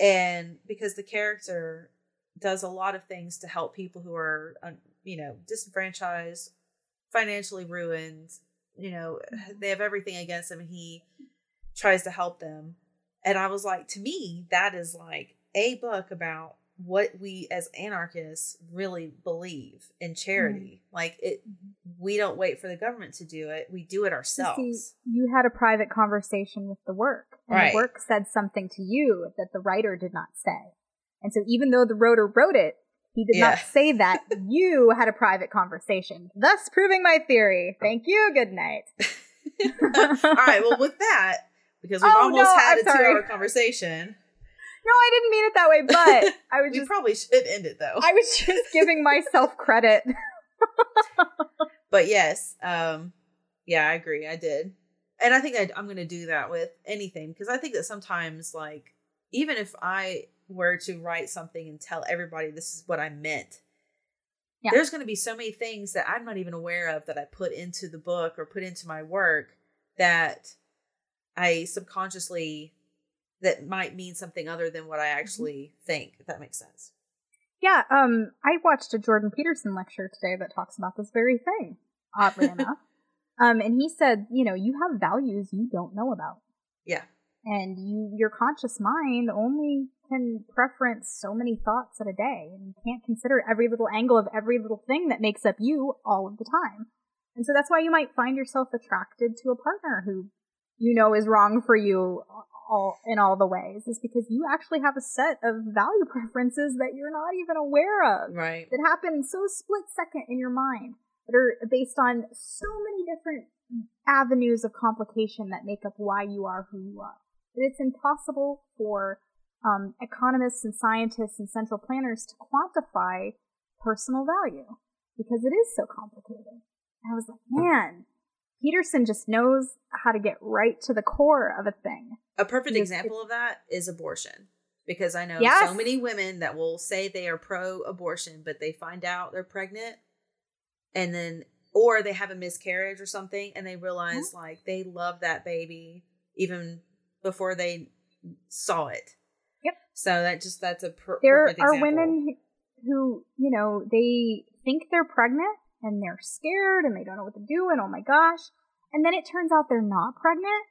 and because the character does a lot of things to help people who are, you know, disenfranchised, financially ruined. You know, they have everything against them, and he tries to help them. And I was like, to me, that is like a book about what we as anarchists really believe in charity. Mm-hmm. Like it, mm-hmm. we don't wait for the government to do it; we do it You ourselves. See, you had a private conversation with the work, and Right. the work said something to you that the writer did not say. And so, even though the writer wrote it, he did Yeah. not say that. [LAUGHS] you had a private conversation, thus proving my theory. Thank you. Good night. [LAUGHS] All right. Well, with that, because we've Oh, almost no, had I'm a two-hour conversation, No, I didn't mean it that way, but [LAUGHS] I was we just probably should end it though. I was just giving myself credit. [LAUGHS] but yes, um, yeah, I agree. I did, and I think I, I'm going to do that with anything because I think that sometimes, like, even if I were to write something and tell everybody this is what I meant, Yeah. there's going to be so many things that I'm not even aware of that I put into the book or put into my work that I subconsciously that might mean something other than what I actually think. If that makes sense. Yeah, um, I watched a Jordan Peterson lecture today that talks about this very thing, oddly [LAUGHS] enough. Um, and he said, you know, you have values you don't know about. Yeah. And you your conscious mind only can preference so many thoughts at a day. And you can't consider every little angle of every little thing that makes up you all of the time. And so that's why you might find yourself attracted to a partner who you know is wrong for you all in all the ways is because you actually have a set of value [LAUGHS] preferences that you're not even aware of Right. that happen so split second in your mind that are based on so many different avenues of complication that make up why you are who you are. That it's impossible for um, economists and scientists and central planners to quantify personal value because it is so complicated. And I was like, man, Peterson just knows how to get right to the core of a thing. A perfect example of that is abortion. Because I know Yes. so many women that will say they are pro abortion, but they find out they're pregnant and then, or they have a miscarriage or something and they realize mm-hmm. like they love that baby even before they saw it. Yep. So that just, that's a per- There perfect are women who, you know, they think they're pregnant and they're scared and they don't know what to do and oh my gosh. And then it turns out they're not pregnant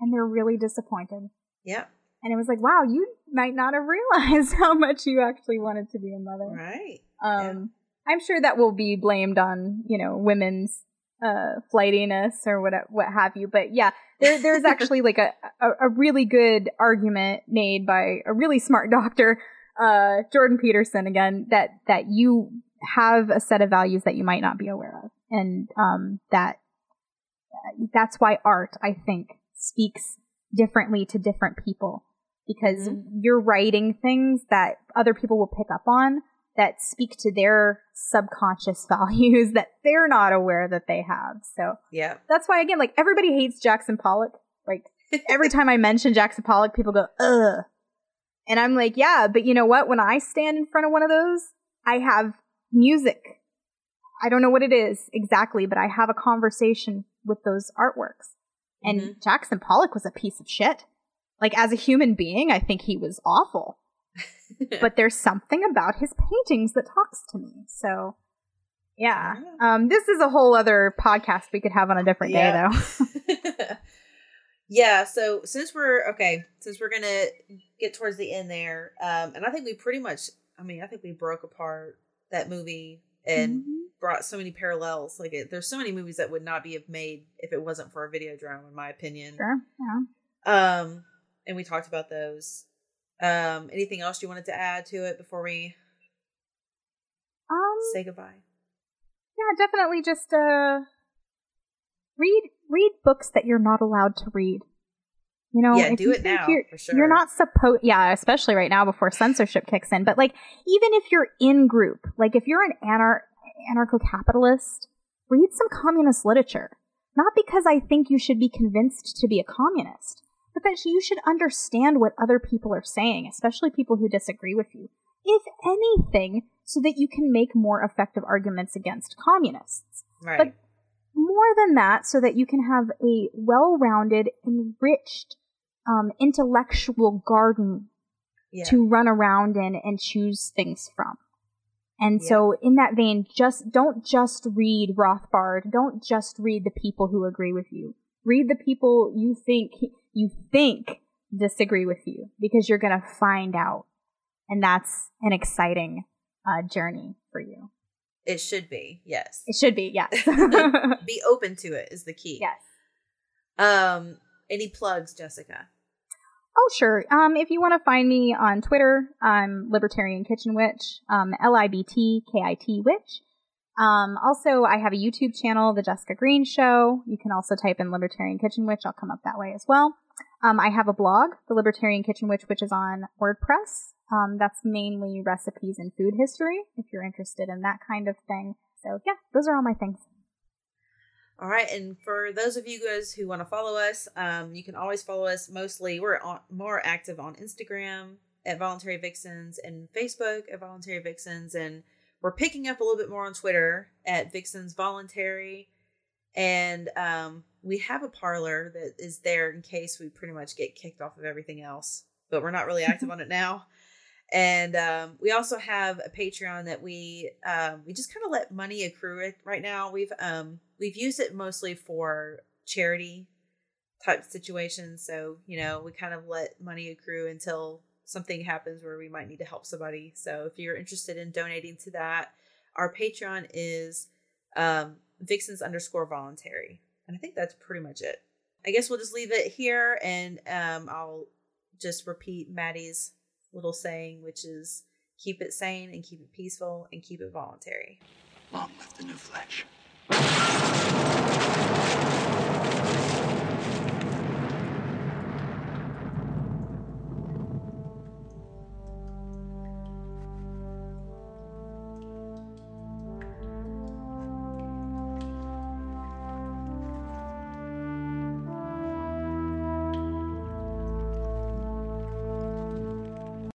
and they're really disappointed. Yep. And it was like, wow, you might not have [LAUGHS] realized how much you actually wanted to be a mother. Right. Um, I'm sure that will be blamed on, you know, women's uh, flightiness or what what have you. But yeah, there there's [LAUGHS] actually like a, a, a really good argument made by a really smart [LAUGHS] doctor, uh, Jordan Peterson again, that that you have a set of values that you might not be aware of, and um, that that's why art, I think, speaks differently to different people because Mm-hmm. you're writing things that other people will pick up on that speak to their subconscious [LAUGHS] values that they're not aware that they have. So yeah, that's why again, like everybody hates Jackson Pollock. Like every time I mention Jackson Pollock, people go, ugh. And I'm like, yeah, but you know what? When I stand in front of one of those, I have music. I don't know what it is exactly, but I have a conversation with those artworks. And Mhm. Jackson Pollock was a piece of shit. Like as a human being, I think he was awful. [LAUGHS] but there's something about his paintings that talks to me. So yeah. Um this is a whole other podcast we could have on a different Yeah. day though. [LAUGHS] [LAUGHS] yeah so since we're okay since we're gonna get towards the end there um and i think we pretty much i mean i think we broke apart that movie and Mhm. brought so many parallels like it, there's so many movies that would not be have made if it wasn't for a Videodrome in my opinion Sure. Yeah. um and we talked about those um anything else you wanted to add to it before we Um say goodbye yeah, definitely just uh read read books that you're not allowed to read. You know, Yeah, do you it now you're, for sure. You're not supposed, yeah, especially right now before censorship kicks in. But like, even if you're in group, like if you're an anar- anarcho-capitalist, read some communist literature. Not because I think you should be convinced to be a communist, but that you should understand what other people are saying, especially people who disagree with you. If anything, so that you can make more effective arguments against communists right But more than that, so that you can have a well rounded, enriched, um, intellectual garden yeah to run around in and choose things from. And so, in that vein, just don't just read Rothbard. Don't just read the people who agree with you. Read the people you think you think disagree with you, because you're gonna find out, and that's an exciting uh, journey for you. it should be yes It should be, yes. [LAUGHS] [LAUGHS] be open to it is the key yes. Um, any plugs, Jessica? Oh, sure. Um, if you want to find me on Twitter, I'm Libertarian Kitchen Witch, um, L I B T K I T Witch. Um, also, I have a YouTube channel, The Jessica Green Show. You can also type in Libertarian Kitchen Witch. I'll come up that way as well. Um, I have a blog, The Libertarian Kitchen Witch, which is on WordPress. Um, that's mainly recipes and food history, if you're interested in that kind of thing. So, yeah, those are all my things. All right, and for those of you guys who want to follow us, um, you can always follow us. Mostly, we're on, more active on Instagram at Voluntary Vixens and Facebook at Voluntary Vixens, and we're picking up a little bit more on Twitter at Vixens Voluntary. And um, we have a Parler that is there in case we pretty much get kicked off of everything else, but we're not really active [LAUGHS] on it now. And um, we also have a Patreon that we um, we just kind of let money accrue it right now. We've um, we've used it mostly for charity type situations. So you know we kind of let money accrue until something happens where we might need to help somebody. So if you're interested in donating to that, our Patreon is um, Vixens underscore voluntary, and I think that's pretty much it. I guess we'll just leave it here, and um, I'll just repeat Maddie's little saying, which is keep it sane and keep it peaceful and keep it voluntary. Long live the new flesh.